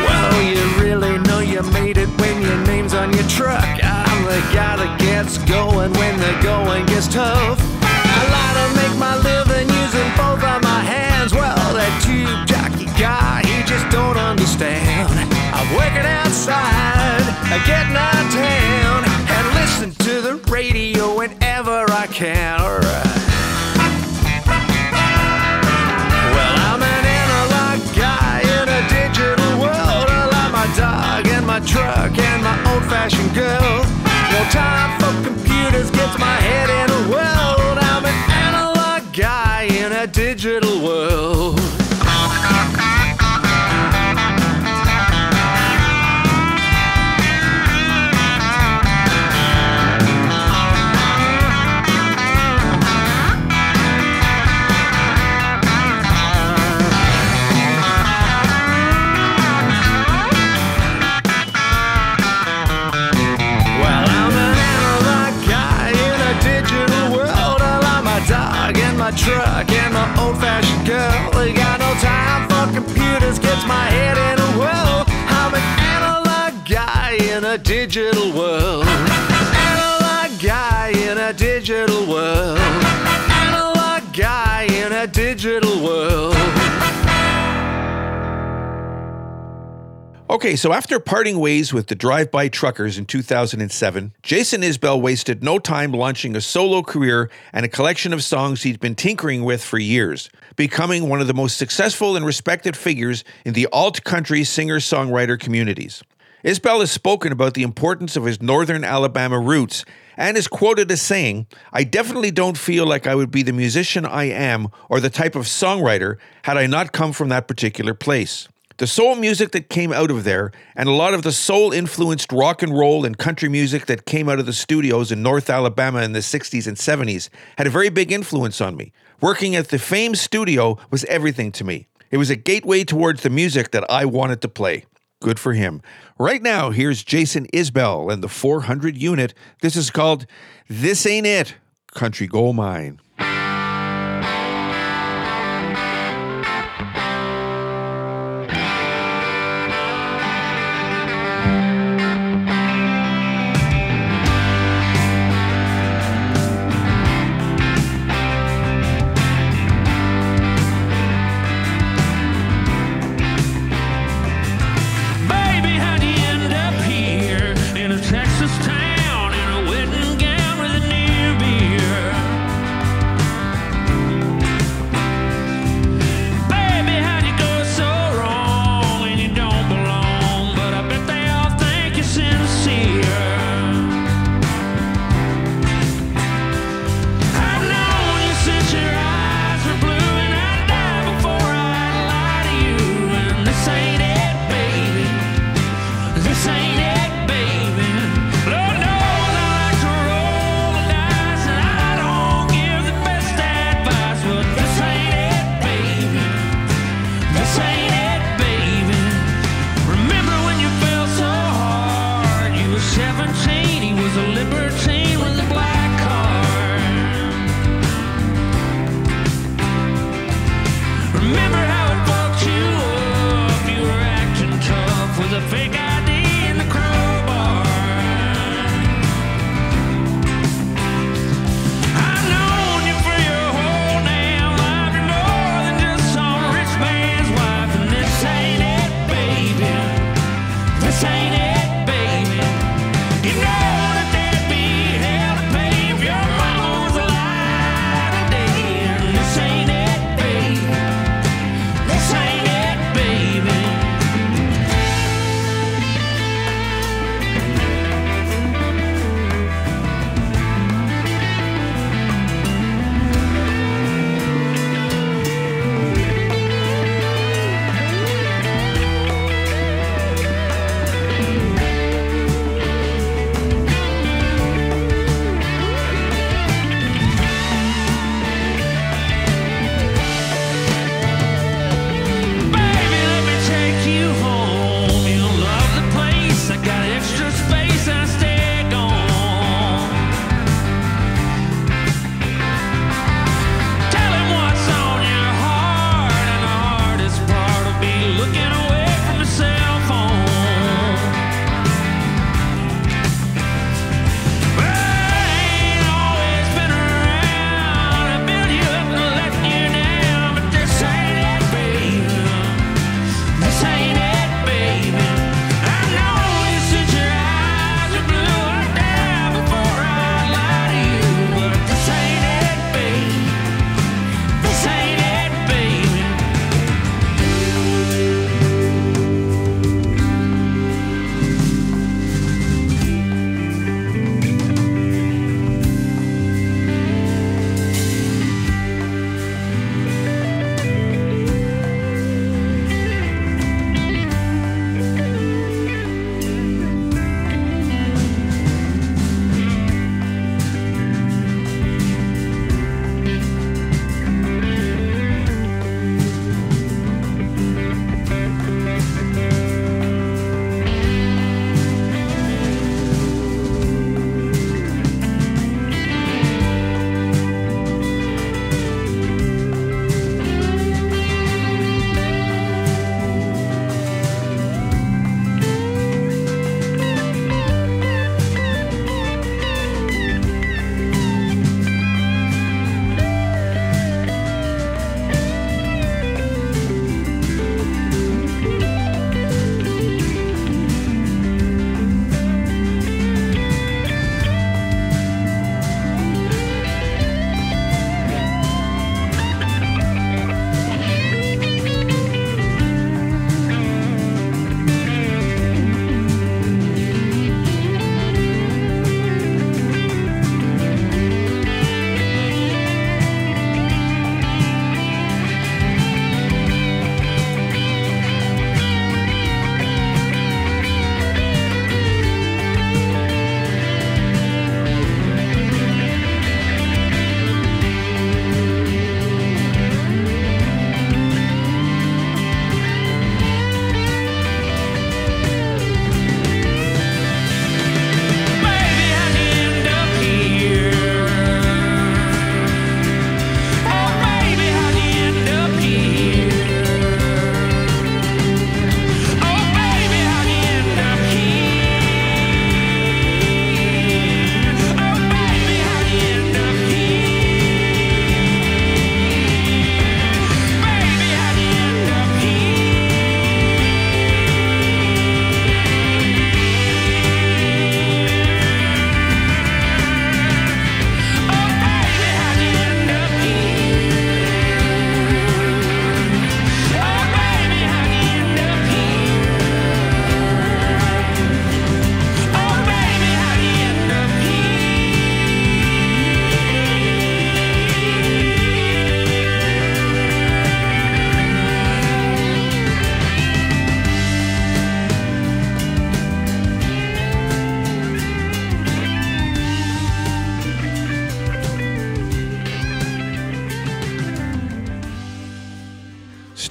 Well, you really know you made it when your name's on your truck. I'm the guy that gets going when the going gets tough. I like to make my living using both of my hands. Well, that tube jockey guy, he just don't understand. I'm working outside, getting of town, radio whenever I can. Well, I'm an analog guy in a digital world. I love my dog and my truck and my old fashioned girl. No time for computers gets my head in a world. I'm an analog guy in a digital world. Okay, so after parting ways with the Drive By Truckers in 2007, Jason Isbell wasted no time launching a solo career and a collection of songs he'd been tinkering with for years, becoming one of the most successful and respected figures in the alt country singer songwriter communities. Isbell has spoken about the importance of his northern Alabama roots and is quoted as saying, I definitely don't feel like I would be the musician I am or the type of songwriter had I not come from that particular place. The soul music that came out of there, and a lot of the soul influenced rock and roll and country music that came out of the studios in North Alabama in the 60s and 70s, had a very big influence on me. Working at the Fame studio was everything to me. It was a gateway towards the music that I wanted to play. Good for him. Right now, here's Jason Isbell and the 400 unit. This is called This Ain't It Country Gold Mine.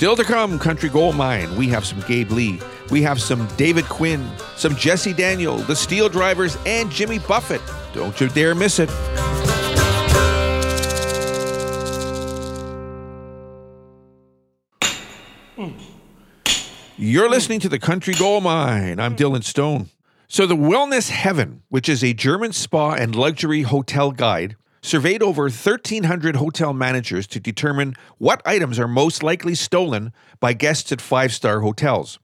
Still to come, Country Gold Mine. We have some Gabe Lee. We have some David Quinn, some Jesse Daniel, the SteelDrivers, and Jimmy Buffett. Don't you dare miss it. You're listening to the Country Gold Mine. I'm Dylan Stone. So, the Wellness Heaven, which is a German spa and luxury hotel guide, surveyed over 1,300 hotel managers to determine what items are most likely stolen by guests at five star hotels.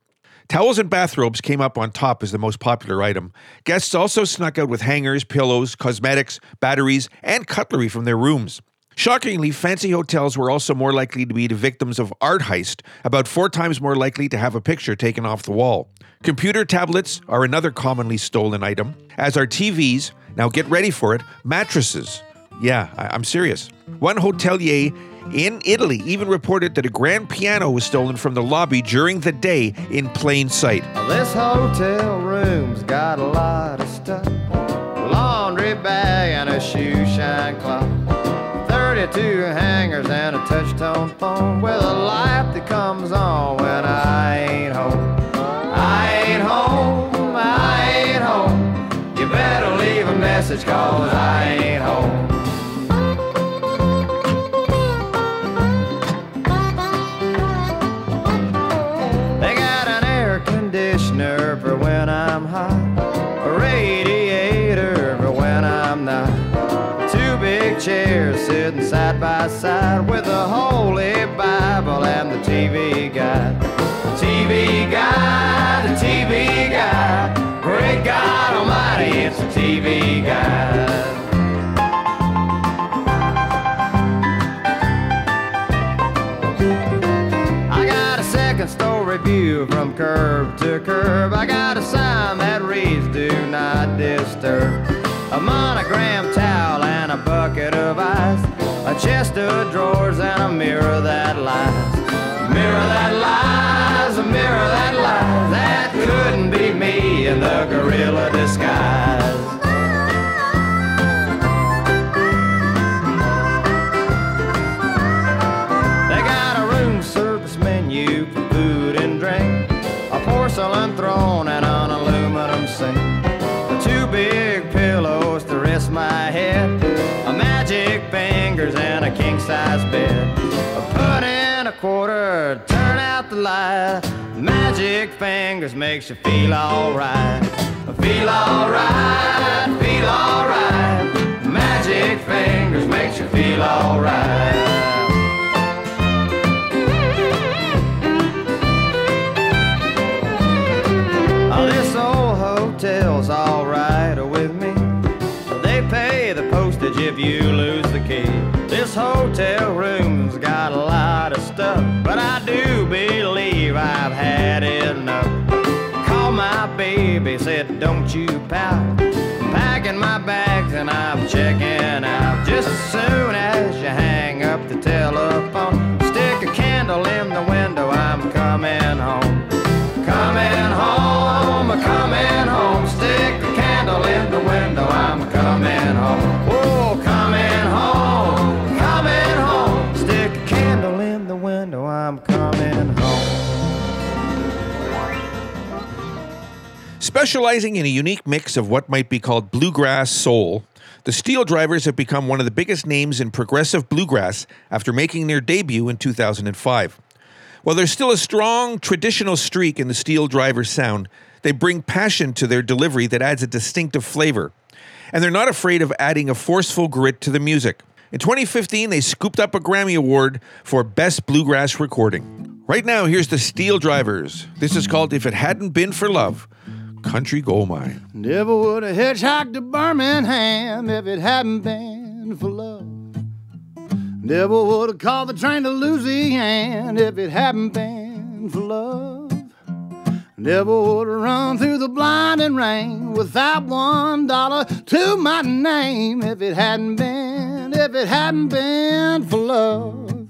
Towels and bathrobes came up on top as the most popular item. Guests also snuck out with hangers, pillows, cosmetics, batteries, and cutlery from their rooms. Shockingly, fancy hotels were also more likely to be the victims of art heist, about four times more likely to have a picture taken off the wall. Computer tablets are another commonly stolen item, as are TVs. Now get ready for it mattresses. Yeah, I- I'm serious. One hotelier in Italy even reported that a grand piano was stolen from the lobby during the day in plain sight. This hotel room's got a lot of stuff. Laundry bag and a shoe shine clock. 32 hangers and a touch-tone phone with a light that comes on when I ain't home. I ain't home, I ain't home. You better leave a message cause I ain't home. By side with the Holy Bible and the TV guide. The TV guide, the TV guide. Great God Almighty, it's the TV guide. I got a second story view from curb to curb. I got a sign that reads Do not disturb. A monogram towel and a bucket of ice. Chest of drawers and a mirror that lies. Mirror that lies, a mirror that lies. That couldn't be me in the gorilla disguise. Light. Magic fingers makes you feel alright. Feel alright, feel alright. Magic fingers makes you feel alright. This old hotel's alright with me. They pay the postage if you lose the key. This hotel room's got a lot of stuff, but I do believe I've had enough. Call my baby, said, Don't you pout. Packing my bags and I'm checking out. Just as soon as you hang up the telephone, stick a candle in the window, I'm coming home. Coming home, coming home. Stick a candle in the window. I'm coming home. Specializing in a unique mix of what might be called bluegrass soul, the SteelDrivers have become one of the biggest names in progressive bluegrass after making their debut in 2005. While there's still a strong traditional streak in the SteelDrivers sound, they bring passion to their delivery that adds a distinctive flavor. And they're not afraid of adding a forceful grit to the music. In 2015, they scooped up a Grammy Award for Best Bluegrass Recording. Right now, here's the SteelDrivers. This is called If It Hadn't Been for Love, Country Gold Mine. Never would have hitchhiked to Birmingham if it hadn't been for love. Never would have called the train to Louisiana if it hadn't been for love. Never would have run through the blinding rain without one dollar to my name if it hadn't been, if it hadn't been for love.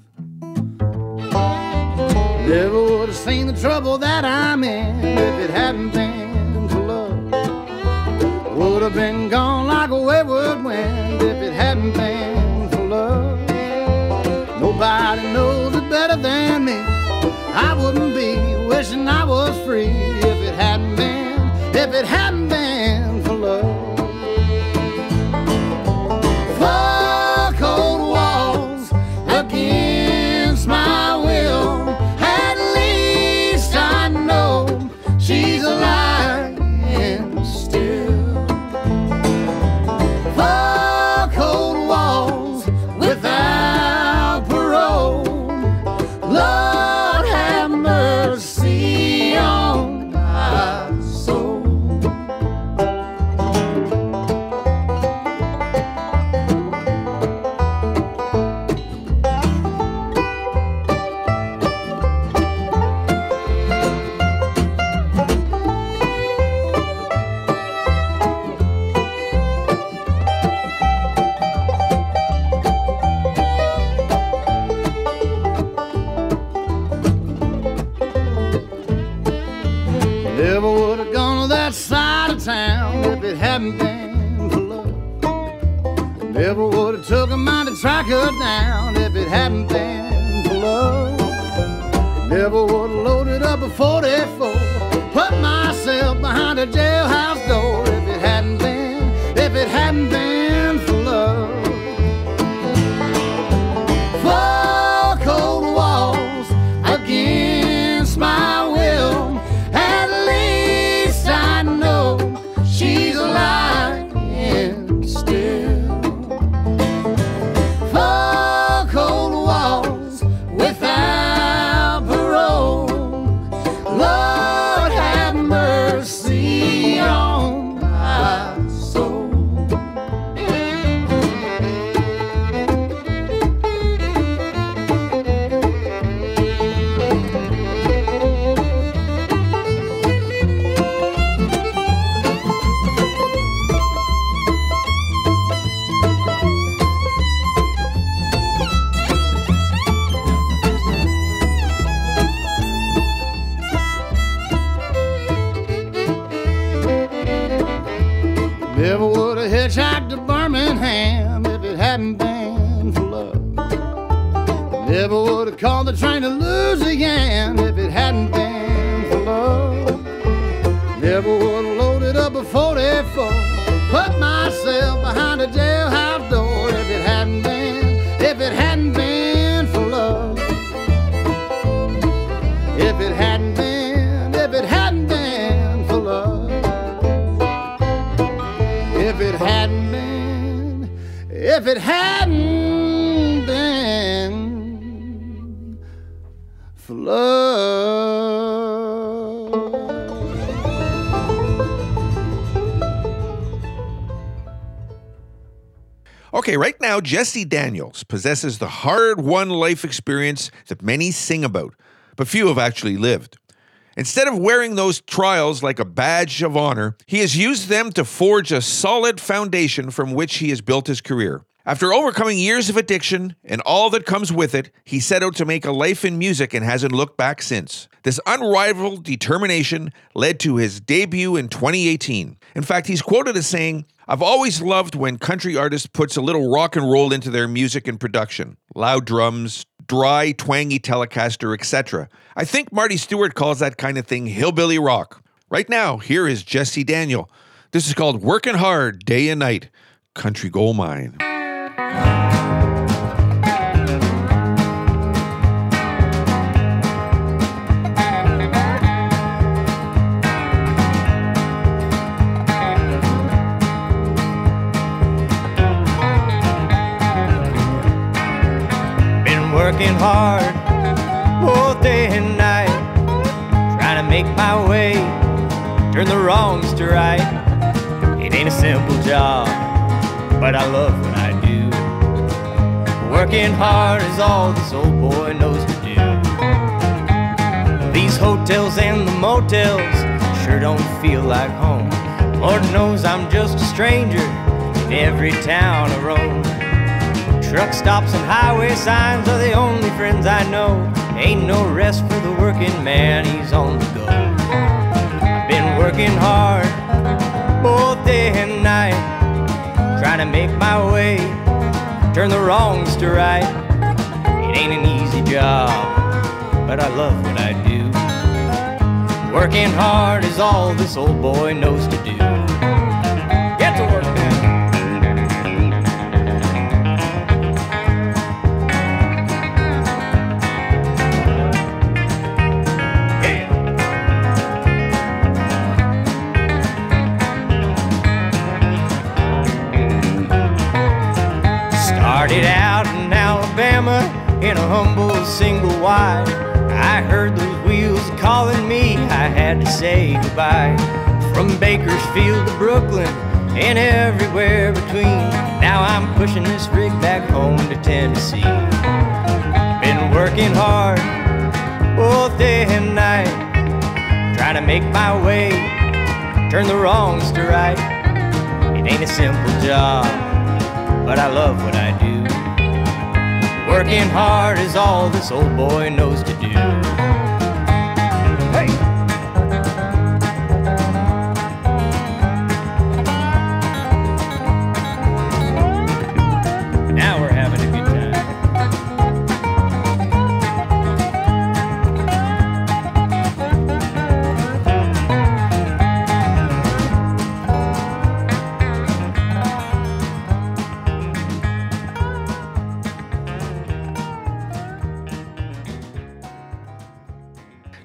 Never would have seen the trouble that I'm in if it hadn't been. Would have been gone like a wayward wind if it hadn't been for love. Nobody knows it better than me. I wouldn't be wishing I was free if it hadn't been, if it hadn't been. Took a mind Jesse Daniels possesses the hard won life experience that many sing about, but few have actually lived. Instead of wearing those trials like a badge of honor, he has used them to forge a solid foundation from which he has built his career. After overcoming years of addiction and all that comes with it, he set out to make a life in music and hasn't looked back since. This unrivaled determination led to his debut in 2018. In fact, he's quoted as saying, I've always loved when country artists puts a little rock and roll into their music and production. Loud drums, dry, twangy Telecaster, etc. I think Marty Stuart calls that kind of thing hillbilly rock. Right now, here is Jesse Daniel. This is called Working Hard Day and Night, Country Gold Mine. Working hard both day and night, trying to make my way, turn the wrongs to right. It ain't a simple job, but I love what I do. Working hard is all this old boy knows to do. These hotels and the motels sure don't feel like home. Lord knows I'm just a stranger in every town I roam. Truck stops and highway signs are the only friends I know. Ain't no rest for the working man, he's on the go. I've been working hard both day and night, trying to make my way, turn the wrongs to right. It ain't an easy job, but I love what I do. Working hard is all this old boy knows to humble single wide. I heard those wheels calling me, I had to say goodbye. From Bakersfield to Brooklyn and everywhere between. Now I'm pushing this rig back home to Tennessee. Been working hard both day and night, trying to make my way, turn the wrongs to right. It ain't a simple job but I love what I do. Working hard is all this old boy knows to do.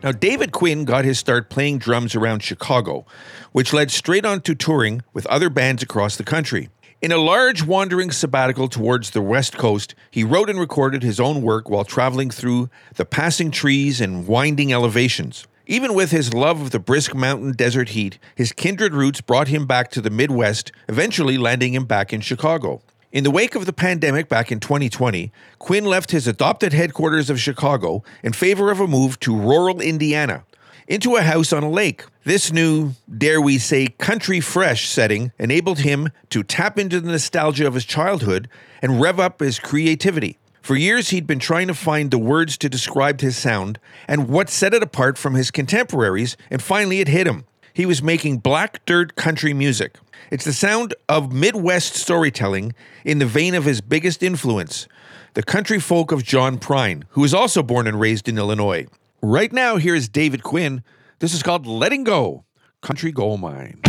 Now, David Quinn got his start playing drums around Chicago, which led straight on to touring with other bands across the country. In a large wandering sabbatical towards the West Coast, he wrote and recorded his own work while traveling through the passing trees and winding elevations. Even with his love of the brisk mountain desert heat, his kindred roots brought him back to the Midwest, eventually landing him back in Chicago. In the wake of the pandemic back in 2020, Quinn left his adopted headquarters of Chicago in favor of a move to rural Indiana, into a house on a lake. This new, dare we say, country fresh setting enabled him to tap into the nostalgia of his childhood and rev up his creativity. For years, he'd been trying to find the words to describe his sound and what set it apart from his contemporaries, and finally it hit him. He was making black dirt country music. It's the sound of Midwest storytelling in the vein of his biggest influence, the country folk of John Prine, who was also born and raised in Illinois. Right now, here is David Quinn. This is called Letting Go Country Gold Mine.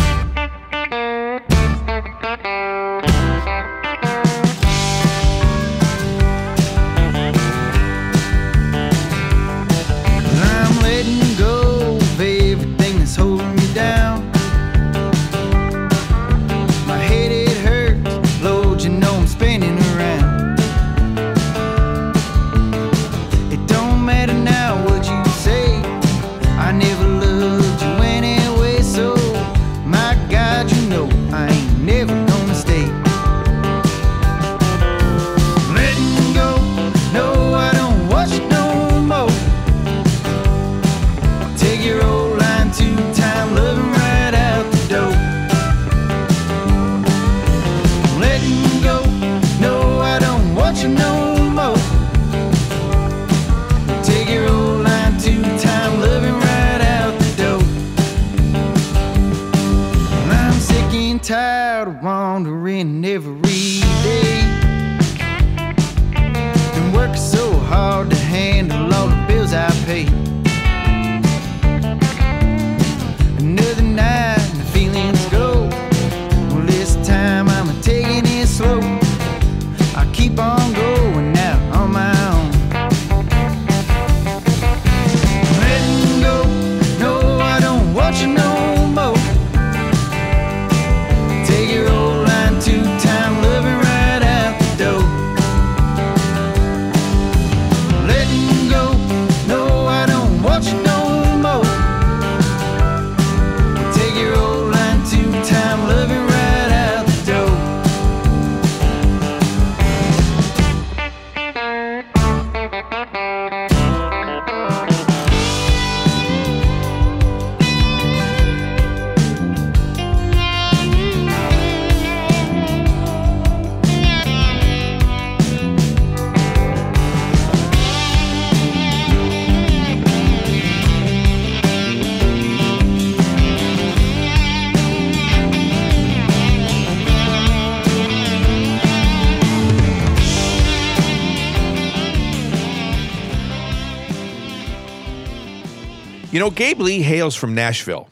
You know, Gabe Lee hails from Nashville.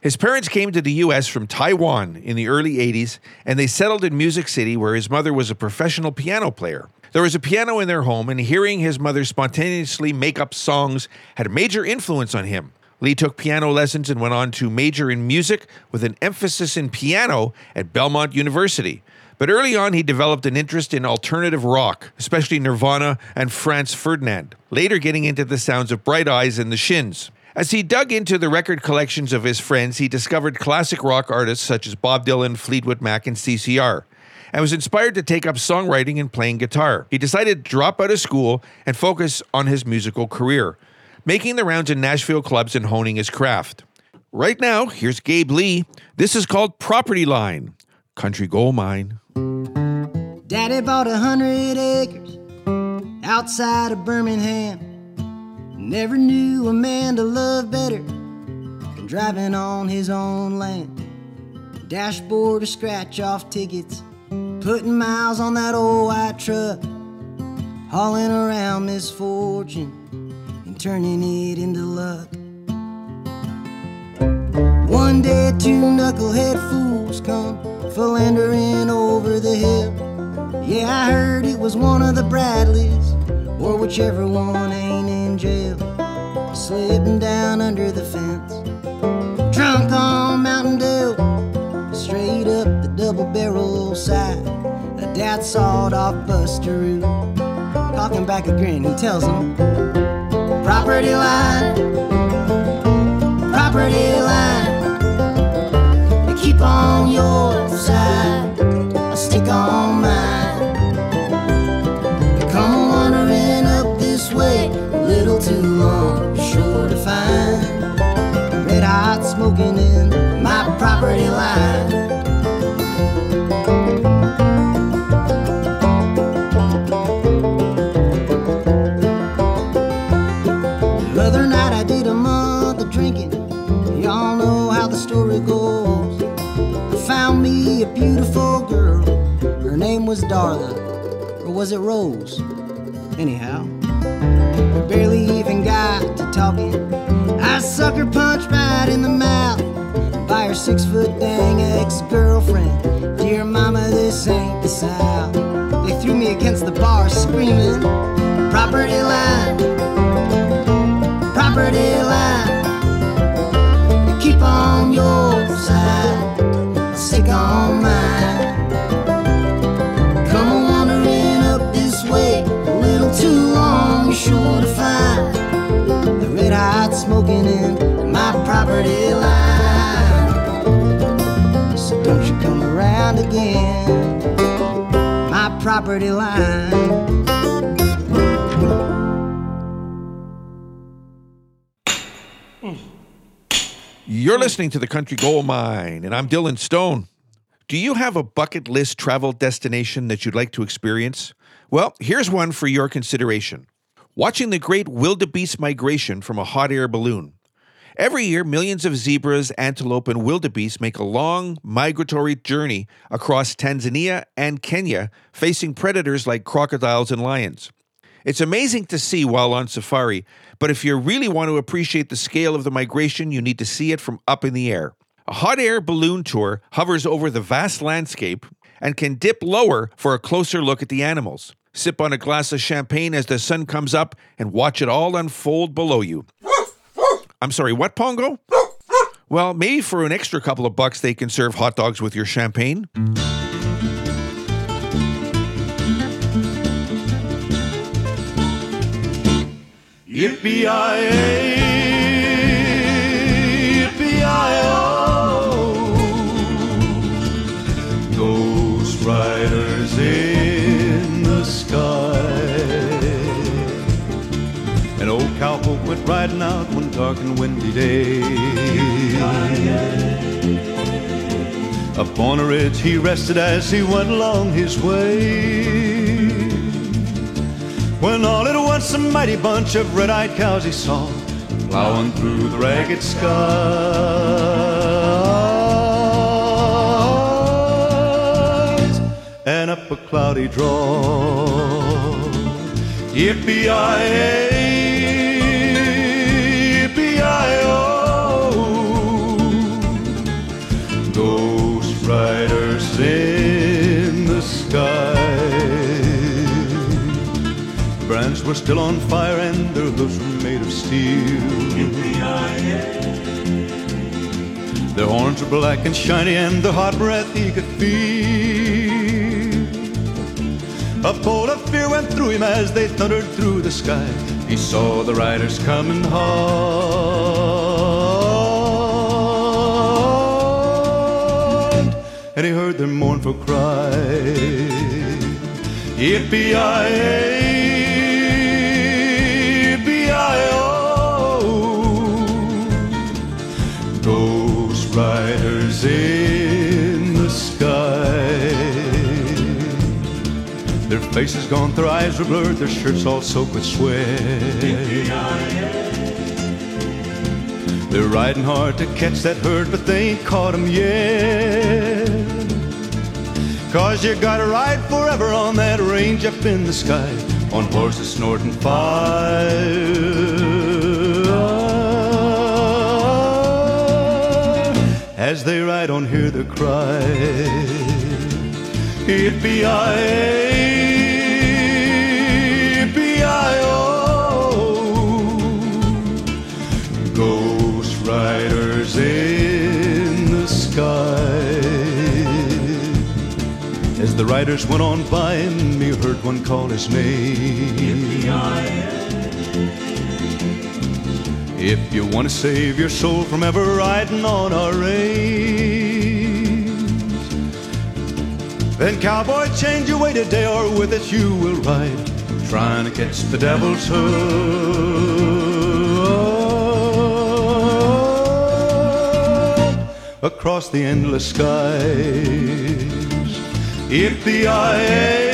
His parents came to the U.S. from Taiwan in the early 80s, and they settled in Music City, where his mother was a professional piano player. There was a piano in their home, and hearing his mother spontaneously make up songs had a major influence on him. Lee took piano lessons and went on to major in music with an emphasis in piano at Belmont University. But early on, he developed an interest in alternative rock, especially Nirvana and Franz Ferdinand, later getting into the sounds of Bright Eyes and the Shins. As he dug into the record collections of his friends, he discovered classic rock artists such as Bob Dylan, Fleetwood Mac, and CCR, and was inspired to take up songwriting and playing guitar. He decided to drop out of school and focus on his musical career, making the rounds in Nashville clubs and honing his craft. Right now, here's Gabe Lee. This is called Property Line, Country Gold Mine. Daddy bought a hundred acres outside of Birmingham. Never knew a man to love better than driving on his own land. Dashboard to scratch off tickets, putting miles on that old white truck, hauling around misfortune and turning it into luck. One day, two knucklehead fools come philandering over the hill. Yeah, I heard it was one of the Bradleys, or whichever one ain't in jail. Slipping down under the fence, drunk on Mountain Dew, straight up the double barrel side. A dad sawed off Busteroo, talking back a grin. He tells him, Property line, property line. Keep on your side, was Darla, or was it Rose? Anyhow, we barely even got to talking. I sucker punched right in the mouth by her six foot dang ex girlfriend. Dear mama, this ain't the South. They threw me against the bar screaming, Property line, line. So don't you come around again, my property line. You're listening to the Country Gold Mine, and I'm Dylan Stone. Do you have a bucket list travel destination that you'd like to experience? Well, here's one for your consideration. Watching the great wildebeest migration from a hot air balloon. Every year, millions of zebras, antelope, and wildebeest make a long migratory journey across Tanzania and Kenya, facing predators like crocodiles and lions. It's amazing to see while on safari, but if you really want to appreciate the scale of the migration, you need to see it from up in the air. A hot air balloon tour hovers over the vast landscape and can dip lower for a closer look at the animals. Sip on a glass of champagne as the sun comes up and watch it all unfold below you. I'm sorry, what, Pongo? Well, maybe for an extra couple of bucks, they can serve hot dogs with your champagne. Yippee-yi-yay, yippee-yi-oh. Ghost riders riding out one dark and windy day. Upon a ridge he rested as he went along his way. When all at once a mighty bunch of red-eyed cows he saw plowing through the ragged skies and up a cloudy draw. Yippee-yi-yay, were still on fire and their hooves were made of steel. Their horns were black and shiny and the hot breath he could feel. A bolt of fear went through him as they thundered through the sky. He saw the riders coming hard, and he heard their mournful cry. Yippee-yi-yi, in the sky. Their faces gone, their eyes are blurred, their shirts all soaked with sweat. They're riding hard to catch that herd, but they ain't caught 'em yet. Cause you gotta ride forever on that range up in the sky, on horses snorting fire. As they ride on, hear the cry. Yippee-yi-yi, Ghost riders in the sky. As the riders went on by he heard one call his name. If you want to save your soul from ever riding on our range, then cowboy, change your way today, or with it you will ride, trying to catch the devil's hood across the endless skies. Yippee-yi-yi,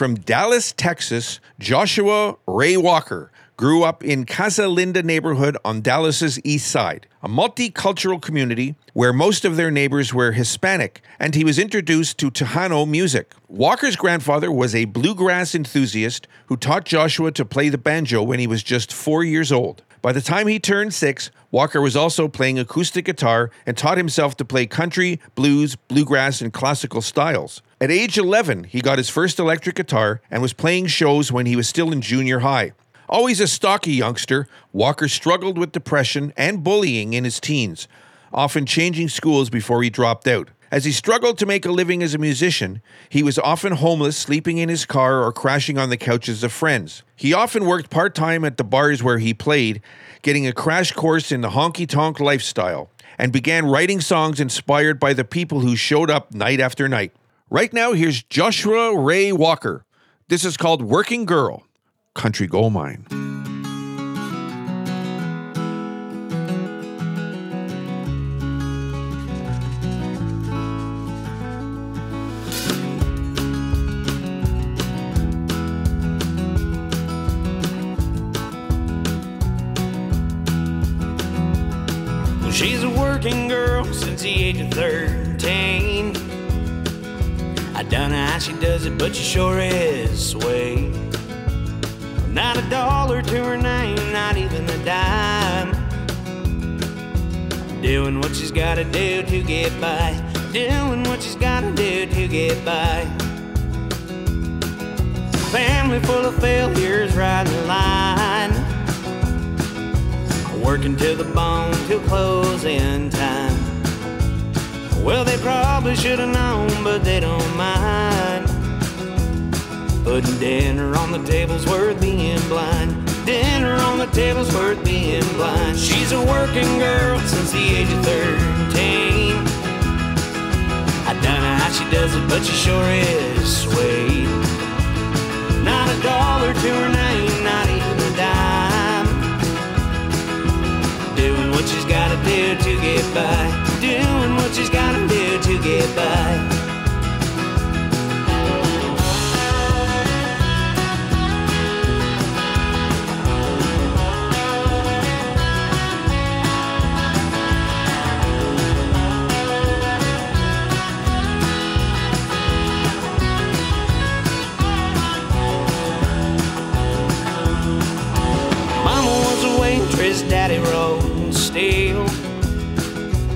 from Dallas, Texas, Joshua Ray Walker grew up in Casa Linda neighborhood on Dallas's east side, a multicultural community where most of their neighbors were Hispanic, and he was introduced to Tejano music. Walker's grandfather was a bluegrass enthusiast who taught Joshua to play the banjo when he was just four years old. By the time he turned six, Walker was also playing acoustic guitar and taught himself to play country, blues, bluegrass, and classical styles. At age 11, he got his first electric guitar and was playing shows when he was still in junior high. Always a stocky youngster, Walker struggled with depression and bullying in his teens, often changing schools before he dropped out. As he struggled to make a living as a musician, he was often homeless, sleeping in his car or crashing on the couches of friends. He often worked part time at the bars where he played, getting a crash course in the honky tonk lifestyle, and began writing songs inspired by the people who showed up night after night. Right now, here's Joshua Ray Walker. This is called Working Girl, Country Gold Mine. She's a working girl since the age of 13. I don't know how she does it, but she sure is sway. Not a dollar to her name, not even a dime. Doing what she's gotta do to get by. Doing what she's gotta do to get by. Family full of failures riding the line. Working to the bone till closing time. Well, they probably should have known, but they don't mind. Putting dinner on the table's worth being blind. Dinner on the table's worth being blind. She's a working girl since the age of 13. I don't know how she does it, but she sure is swayed. Not a dollar to her name, not even a dime. Doing what she's gotta do to get by. Doing what she's gotta do to get by. daddy rolled steel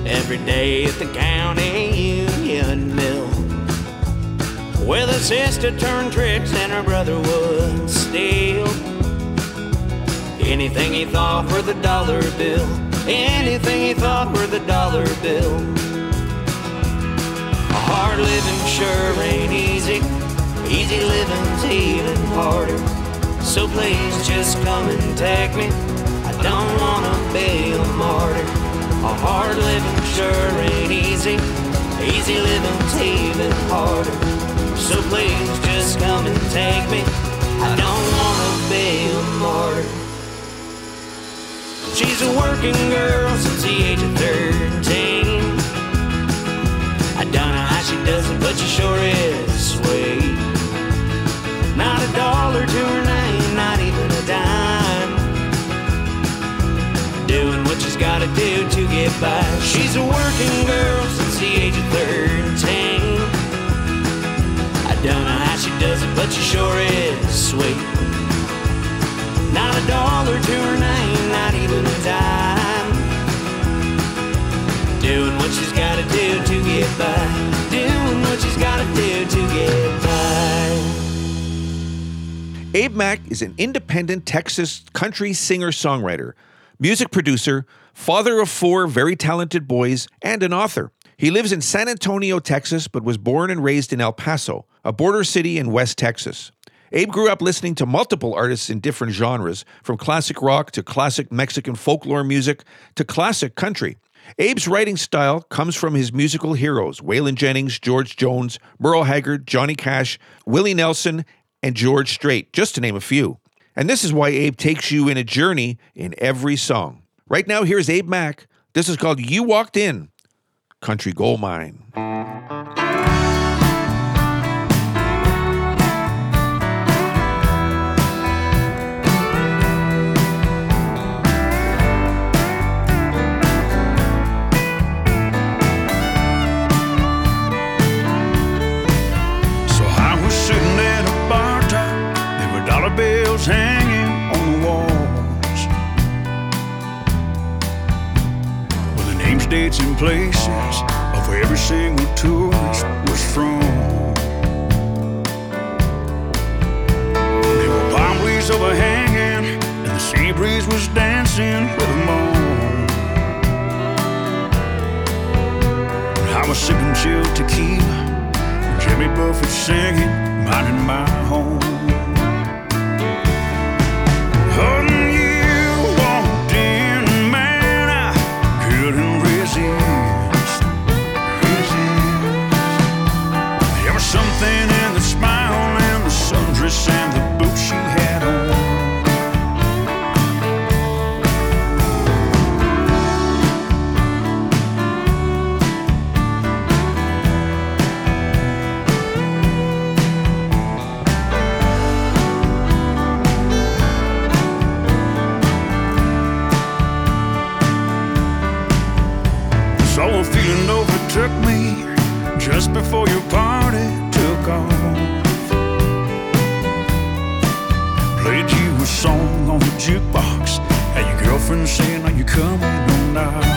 day at the county union mill. With a sister turned tricks and her brother would steal. Anything he thought were the dollar bill. Anything he thought were the dollar bill. A hard living sure ain't easy. Easy living's even harder. So please just come and take me. I don't wanna be a martyr. A hard living sure ain't easy. Easy living's even harder. So please just come and take me. I don't wanna be a martyr. She's a working girl since the age of 13. By. She's a working girl since the age of 13. I don't know how she does it, but she sure is sweet. Not a dollar to her name, not even a dime. Doing what she's gotta do to get by. Doing what she's gotta do to get by. Abe Mac is an independent Texas country singer songwriter, music producer, father of four very talented boys, and an author. He lives in San Antonio, Texas, but was born and raised in El Paso, a border city in West Texas. Abe grew up listening to multiple artists in different genres, from classic rock to classic Mexican folklore music to classic country. Abe's writing style comes from his musical heroes Waylon Jennings, George Jones, Merle Haggard, Johnny Cash, Willie Nelson, and George Strait, just to name a few. And this is why Abe takes you in a journey in every song. Right now, here's Abe Mac. This is called You Walked In, Country Gold Mine. Names, dates, and places of where every single tourist was from. There were palm trees overhanging, and the sea breeze was dancing with them all. I was sipping chilled tequila. Jimmy Buffett singing, minding my home. And the she had on. Feeling overtook me just before your party song on the jukebox. Had your girlfriend saying, Are you coming or not?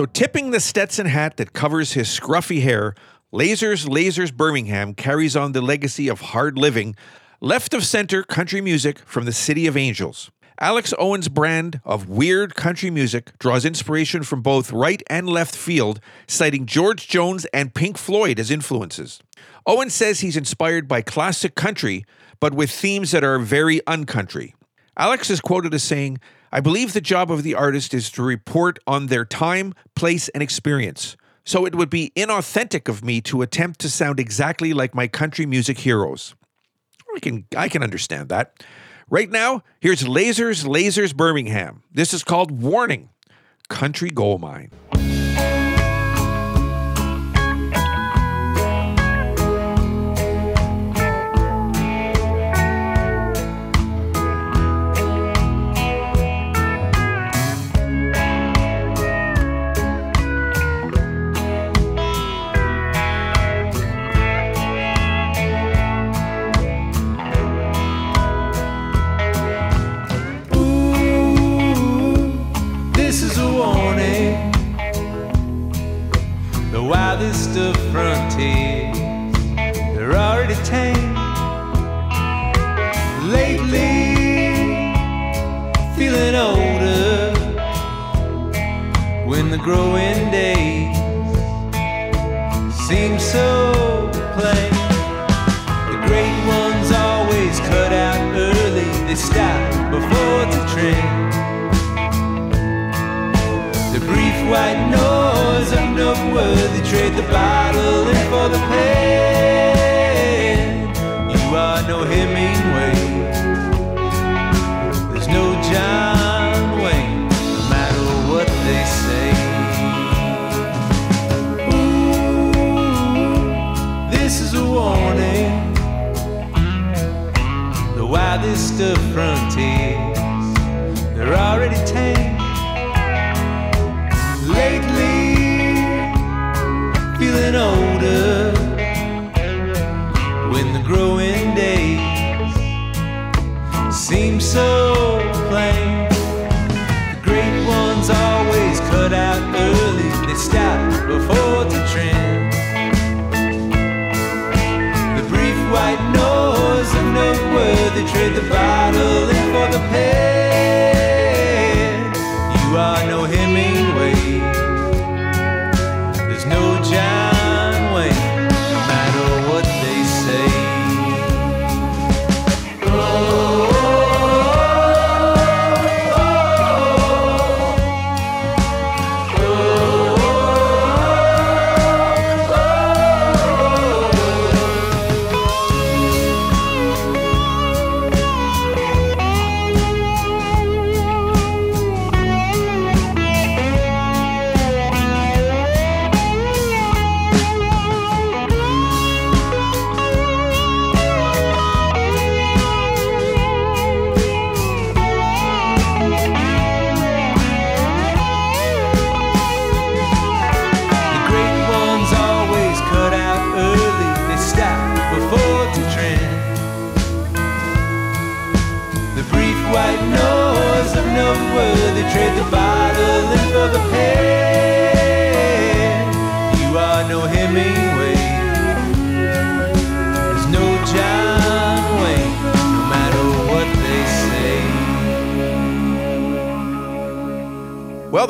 So, tipping the Stetson hat that covers his scruffy hair, Lasers Lasers Birmingham carries on the legacy of hard living, left of center country music from the City of Angels. Alex Owen's brand of weird country music draws inspiration from both right and left field, citing George Jones and Pink Floyd as influences. Owen says he's inspired by classic country, but with themes that are very uncountry. Alex is quoted as saying, I believe the job of the artist is to report on their time, place, and experience. So it would be inauthentic of me to attempt to sound exactly like my country music heroes. I can I can understand that. Right now, here's Lasers Lasers Birmingham. This is called Warning. Country Gold Mine. Wildest of frontiers, they're already tame. Lately, feeling older when the growing days seem so noteworthy trade the bottle in for the pen.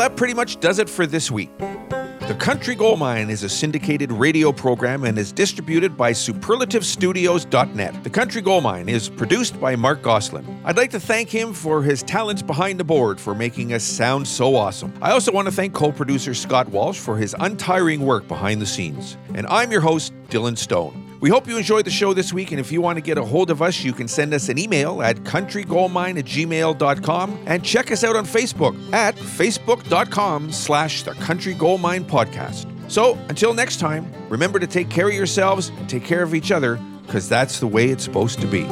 That pretty much does it for this week. The Country Gold Mine is a syndicated radio program and is distributed by superlativestudios.net. The Country Gold Mine is produced by Marc Goslin. I'd like to thank him for his talents behind the board for making us sound so awesome. I also want to thank co-producer Scott Walsh for his untiring work behind the scenes. And I'm your host, Dylan Stone. We hope you enjoyed the show this week, and if you want to get a hold of us, you can send us an email at countrygoldmine at gmail.com and check us out on Facebook at facebook.com slash the Country Gold Mine Podcast. So until next time, remember to take care of yourselves and take care of each other, because that's the way it's supposed to be.